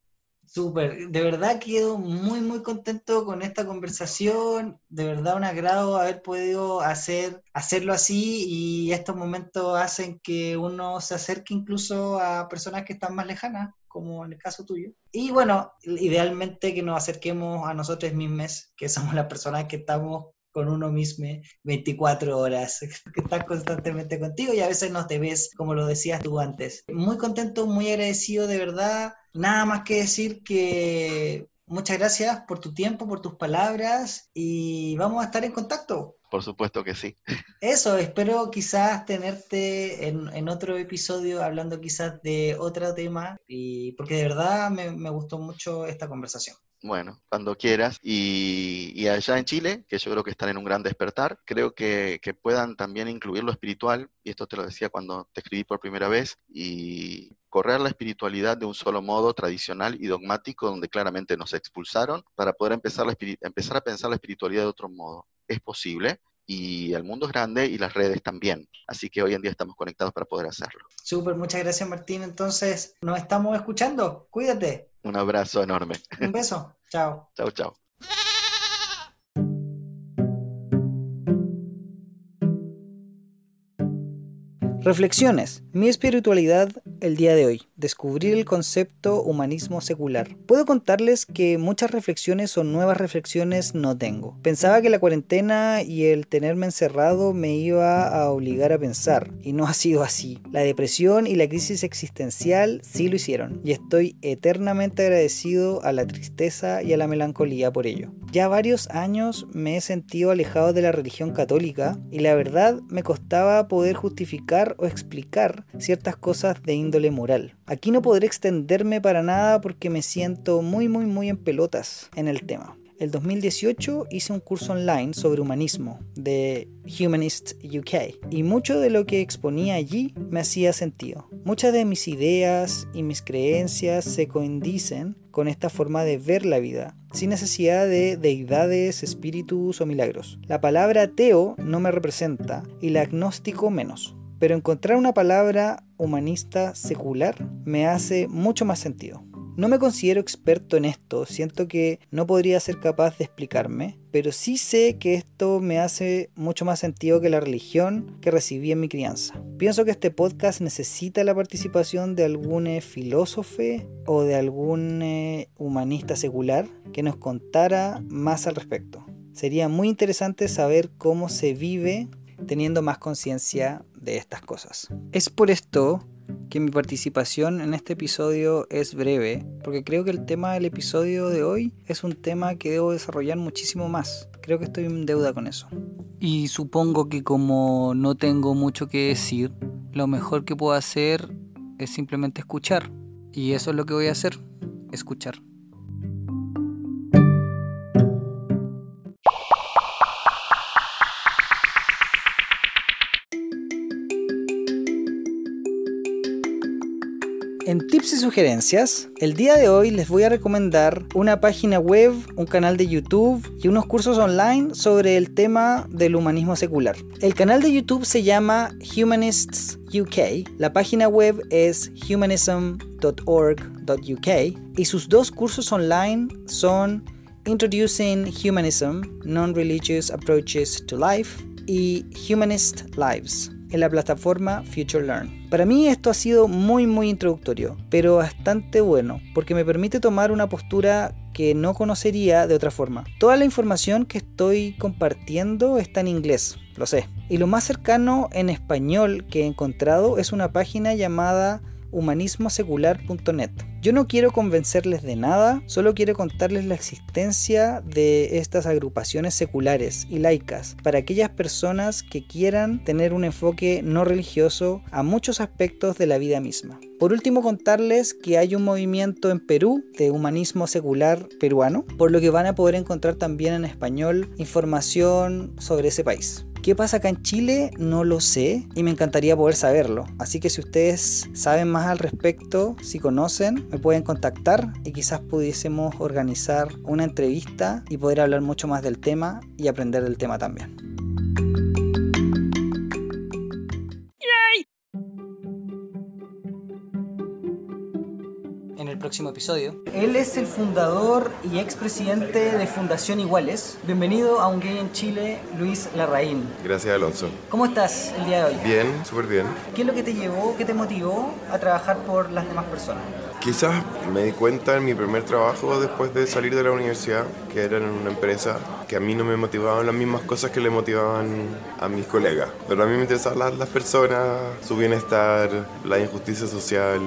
Súper, de verdad quedo muy, muy contento con esta conversación, de verdad un agrado haber podido hacer, hacerlo así y estos momentos hacen que uno se acerque incluso a personas que están más lejanas, como en el caso tuyo. Y bueno, idealmente que nos acerquemos a nosotros mismos, que somos las personas que estamos con uno mismo 24 horas, <laughs> que estás constantemente contigo y a veces no te ves, como lo decías tú antes. Muy contento, muy agradecido de verdad. Nada más que decir que muchas gracias por tu tiempo, por tus palabras y vamos a estar en contacto. Por supuesto que sí. <laughs> Eso, espero quizás tenerte en, otro episodio hablando quizás de otro tema, y porque de verdad me gustó mucho esta conversación. Bueno, cuando quieras. Y, allá en Chile, que yo creo que están en un gran despertar, creo que, puedan también incluir lo espiritual, y esto te lo decía cuando te escribí por primera vez, y correr la espiritualidad de un solo modo tradicional y dogmático, donde claramente nos expulsaron, para poder empezar, la empezar a pensar la espiritualidad de otro modo. Es posible, y el mundo es grande y las redes también. Así que hoy en día estamos conectados para poder hacerlo. Súper, muchas gracias Martín. Entonces, nos estamos escuchando. Cuídate. Un abrazo enorme. Un beso. <laughs> Chao. Chao, chao. Reflexiones. Mi espiritualidad el día de hoy. Descubrir el concepto humanismo secular. Puedo contarles que muchas reflexiones o nuevas reflexiones no tengo. Pensaba que la cuarentena y el tenerme encerrado me iba a obligar a pensar, y no ha sido así. La depresión y la crisis existencial sí lo hicieron, y estoy eternamente agradecido a la tristeza y a la melancolía por ello. Ya varios años me he sentido alejado de la religión católica, y la verdad me costaba poder justificar o explicar ciertas cosas de índole moral. Aquí no podré extenderme para nada porque me siento muy muy muy en pelotas en el tema. el 2018 hice un curso online sobre humanismo de Humanist UK y mucho de lo que exponía allí me hacía sentido. Muchas de mis ideas y mis creencias se coindicen con esta forma de ver la vida, sin necesidad de deidades, espíritus o milagros. La palabra ateo no me representa y el agnóstico menos, pero encontrar una palabra humanista secular me hace mucho más sentido. No me considero experto en esto, siento que no podría ser capaz de explicarme, pero sí sé que esto me hace mucho más sentido que la religión que recibí en mi crianza. Pienso que este podcast necesita la participación de algún eh, filósofo o de algún eh, humanista secular que nos contara más al respecto. Sería muy interesante saber cómo se vive teniendo más conciencia de estas cosas. Es por esto que mi participación en este episodio es breve, porque creo que el tema del episodio de hoy es un tema que debo desarrollar muchísimo más. Creo que estoy en deuda con eso. Y supongo que como no tengo mucho que decir, lo mejor que puedo hacer es simplemente escuchar. Y eso es lo que voy a hacer, escuchar. En tips y sugerencias, el día de hoy les voy a recomendar una página web, un canal de YouTube y unos cursos online sobre el tema del humanismo secular. El canal de YouTube se llama Humanists UK, la página web es humanism.org.uk y sus dos cursos online son Introducing Humanism, Non-Religious Approaches to Life y Humanist Lives en la plataforma Future Learn. Para mí esto ha sido muy muy introductorio, pero bastante bueno, porque me permite tomar una postura que no conocería de otra forma. Toda la información que estoy compartiendo está en inglés, lo sé. Y lo más cercano en español que he encontrado es una página llamada humanismosecular.net. Yo no quiero convencerles de nada, solo quiero contarles la existencia de estas agrupaciones seculares y laicas para aquellas personas que quieran tener un enfoque no religioso a muchos aspectos de la vida misma. Por último, contarles que hay un movimiento en Perú de humanismo secular peruano, por lo que van a poder encontrar también en español información sobre ese país. ¿Qué pasa acá en Chile? No lo sé y me encantaría poder saberlo. Así que si ustedes saben más al respecto, si conocen, me pueden contactar y quizás pudiésemos organizar una entrevista y poder hablar mucho más del tema y aprender del tema también. Próximo episodio. Él es el fundador y expresidente de Fundación Iguales. Bienvenido a Un Gay en Chile, Luis Larraín. Gracias, Alonso. ¿Cómo estás el día de hoy? Bien, súper bien. ¿Qué es lo que te llevó, qué te motivó a trabajar por las demás personas? Quizás me di cuenta en mi primer trabajo después de salir de la universidad, que era en una empresa, que a mí no me motivaban las mismas cosas que le motivaban a mis colegas. Pero a mí me interesaban las, las personas, su bienestar, la injusticia social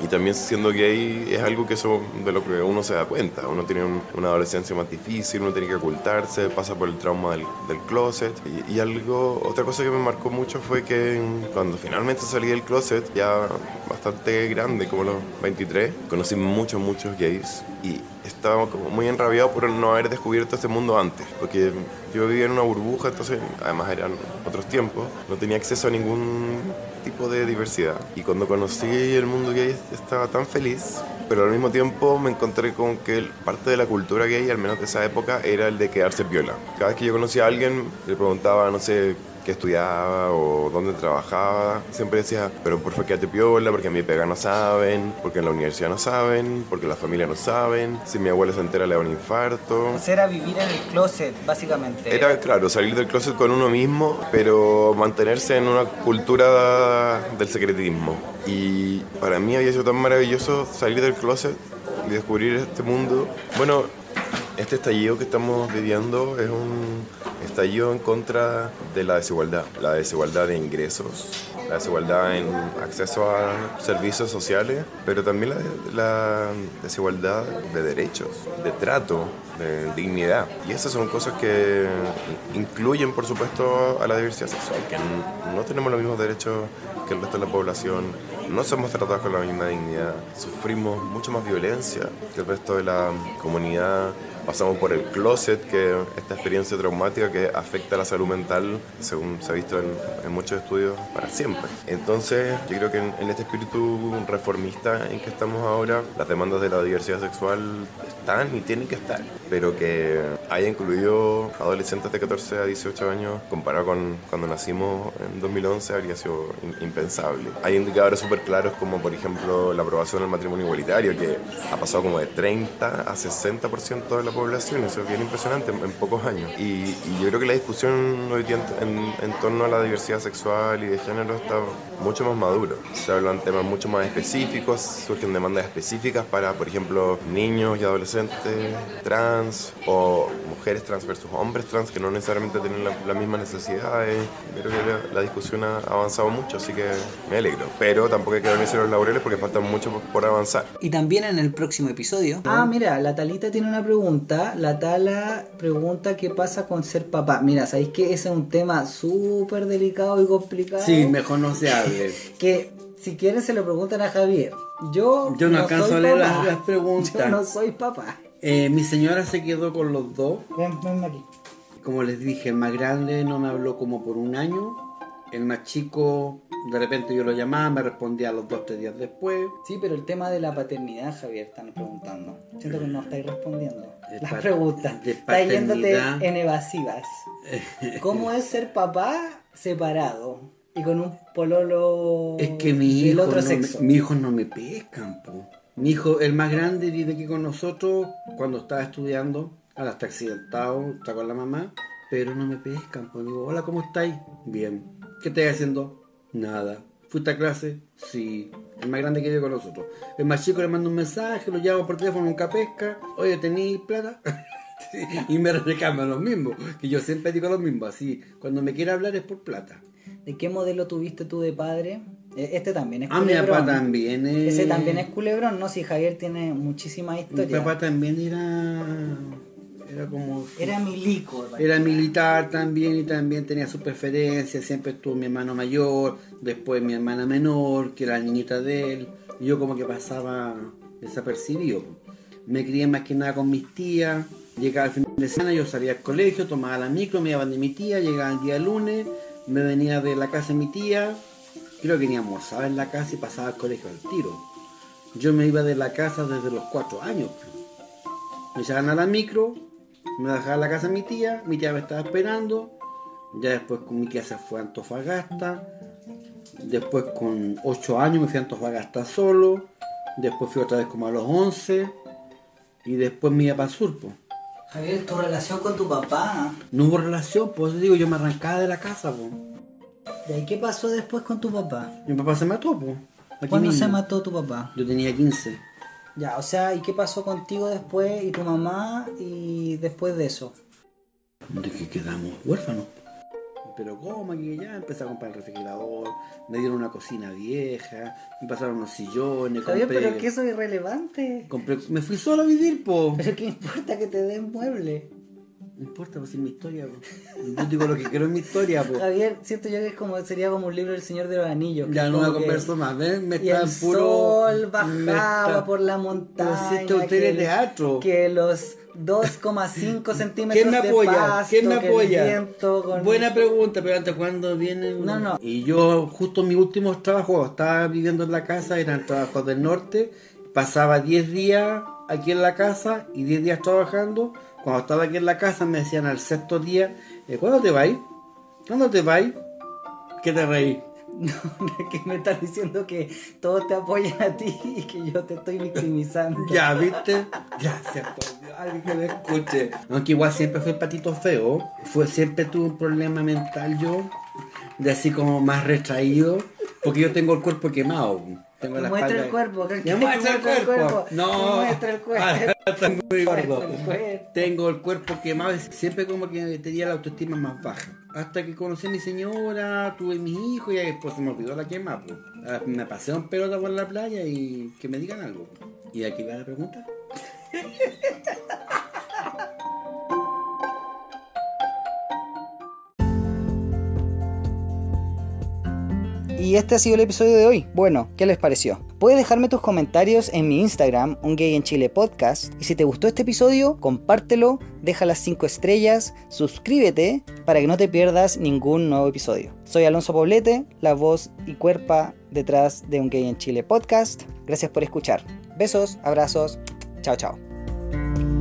y también siendo gay es algo que eso de lo que uno se da cuenta. Uno tiene un- una adolescencia más difícil, uno tiene que ocultarse, pasa por el trauma del, del closet. Y, y algo, otra cosa que me marcó mucho fue que cuando finalmente salí del closet, ya bastante grande, como los 23, conocí muchos, muchos gays y estaba como muy enrabiado por no haber descubierto este mundo antes, porque yo vivía en una burbuja, entonces además eran otros tiempos, no tenía acceso a ningún tipo de diversidad. Y cuando conocí el mundo gay estaba tan feliz, pero al mismo tiempo me encontré con que parte de la cultura gay, al menos de esa época, era el de quedarse piola. Cada vez que yo conocía a alguien, le preguntaba, no sé, qué estudiaba o dónde trabajaba, siempre decía, pero por favor quédate piola, porque a mi pega no saben, porque en la universidad no saben, porque la familia no saben, si mi abuela se entera le da un infarto. Era vivir en el closet, básicamente. Era, claro, salir del closet con uno mismo, pero mantenerse en una cultura del secretismo. Y para mí había sido tan maravilloso salir del closet y descubrir este mundo. Bueno, este estallido que estamos viviendo es un estallido en contra de la desigualdad, la desigualdad de ingresos, la desigualdad en acceso a servicios sociales, pero también la, desigualdad de derechos, de trato, de dignidad. Y esas son cosas que incluyen, por supuesto, a la diversidad sexual, que no tenemos los mismos derechos que el resto de la población, no somos tratados con la misma dignidad, sufrimos mucho más violencia que el resto de la comunidad pasamos por el closet, que esta experiencia traumática que afecta a la salud mental, según se ha visto en, muchos estudios, para siempre. Entonces, yo creo que en, este espíritu reformista en que estamos ahora, las demandas de la diversidad sexual están y tienen que estar, pero que haya incluido adolescentes de 14 a 18 años, comparado con cuando nacimos en 2011, habría sido impensable. Hay indicadores súper claros como, por ejemplo, la aprobación del matrimonio igualitario, que ha pasado como de 30 a 60% de la población, eso es bien impresionante en, pocos años. Y, yo creo que la discusión hoy día en, torno a la diversidad sexual y de género está mucho más maduro. Se hablan temas mucho más específicos, surgen demandas específicas para, por ejemplo, niños y adolescentes trans o mujeres trans versus hombres trans que no necesariamente tienen las mismas necesidades. Creo que la, discusión ha avanzado mucho, así que me alegro. Pero tampoco hay que dormirse los laureles porque falta mucho por avanzar. Y también en el próximo episodio. Ah, mira, la Talita tiene una pregunta. La Tala pregunta qué pasa con ser papá. Mira, sabéis que ese es un tema súper delicado y complicado. Sí, mejor no se hable. <laughs> que si quieren se lo preguntan a Javier. Yo, Yo no, alcanzo a leer las, preguntas. Yo no soy papá. Eh, mi señora se quedó con los dos. Ven, ven aquí. Como les dije, el más grande no me habló como por un año. El más chico, de repente yo lo llamaba, me respondía a los dos, tres días después. Sí, pero el tema de la paternidad, Javier, están preguntando. Siento que no estáis respondiendo. Las preguntas. Estáis yéndote en evasivas. ¿Cómo es ser papá separado? Y con un pololo es que mi hijo otro sexo. mi hijo no me pescan, po. Mi hijo, el más grande, vive aquí con nosotros cuando estaba estudiando. Ahora está accidentado, está con la mamá. Pero no me pescan, pues digo, hola, ¿cómo estáis? Bien. ¿Qué estás haciendo? Nada. ¿Fuiste a clase? Sí. El más grande que vive con nosotros. El más chico le manda un mensaje, lo llamo por teléfono, nunca pesca. Oye, ¿tenéis plata? <laughs> y me reclaman lo mismo. Que yo siempre digo lo mismo. Así, cuando me quiere hablar es por plata. ¿De qué modelo tuviste tú de padre? E, este también es culebrón. Ah, mi papá también es... Ese también es culebrón, ¿no? Si Javier tiene muchísima historia. Mi papá también era... Era como... Era milico. Era militar también y también tenía su preferencia. Siempre estuvo mi hermano mayor, después mi hermana menor, que era la niñita de él. Y yo como que pasaba desapercibido. Me crié más que nada con mis tías. Llegaba el fin de semana, yo salía al colegio, tomaba la micro, me iba de mi tía, llegaba el día lunes, me venía de la casa de mi tía, creo que ni almorzaba en la casa y pasaba al colegio al tiro. Yo me iba de la casa desde los cuatro años. Me echaban a la micro, me dejaba la casa de mi tía, mi tía me estaba esperando, ya después con mi tía se fue a Antofagasta, después con ocho años me fui a Antofagasta solo, después fui otra vez como a los once, y después me iba para el sur. Javier, tu relación con tu papá. No hubo relación, pues digo, yo me arrancaba de la casa, pues. ¿Y ahí qué pasó después con tu papá? Mi papá se mató, pues. ¿Cuándo se mató tu papá? Yo tenía 15. Ya, o sea, ¿y qué pasó contigo después y tu mamá y después de eso? De que quedamos huérfanos. Pero ¿cómo? Que ya empecé a comprar el refrigerador, me dieron una cocina vieja, me pasaron unos sillones. Bien, pero que eso es irrelevante. me fui solo a vivir, po. Pero ¿qué importa que te den mueble? No importa, pues es mi historia. Yo digo lo que quiero en mi historia, po. Javier, siento yo que es como, sería como un libro del Señor de los Anillos. Ya no me converso más, ¿ven? Me y el sol bajaba por la montaña. Pero si usted teatro. Que los 2,5 centímetros me apoya? de pasto, ¿Quién me apoya? Buena pregunta, pero antes cuando viene... No, no. Y yo justo mis últimos trabajos, estaba viviendo en la casa, eran trabajos del norte, pasaba 10 días aquí en la casa y 10 días trabajando. Cuando estaba aquí en la casa me decían al sexto día, eh, ¿cuándo te vais? ¿Cuándo te vais? ¿Qué te reí? <laughs> No, que me estás diciendo que todos te apoyan a ti y que yo te estoy victimizando. <laughs> ya, ¿viste? Gracias por Dios, alguien que me escuche. Aunque igual siempre fue el patito feo, fue, siempre tuve un problema mental yo, de así como más retraído, porque yo tengo el cuerpo quemado. Tengo la muestra el cuerpo, que muestra el cuerpo. No, muestra el cuerpo. Está muy gordo. Tengo el cuerpo quemado, siempre como que tenía la autoestima más baja. Hasta que conocí a mi señora, tuve mis hijos y después se me olvidó la quema. Pues. Ah, me pasé un pelota por la playa y que me digan algo. ¿Y aquí va la pregunta? <laughs> Y este ha sido el episodio de hoy. Bueno, ¿qué les pareció? Puedes dejarme tus comentarios en mi Instagram, Un Gay en Chile Podcast. Y si te gustó este episodio, compártelo, deja las 5 estrellas, suscríbete para que no te pierdas ningún nuevo episodio. Soy Alonso Poblete, la voz y cuerpa detrás de Un Gay en Chile Podcast. Gracias por escuchar. Besos, abrazos, chao chao.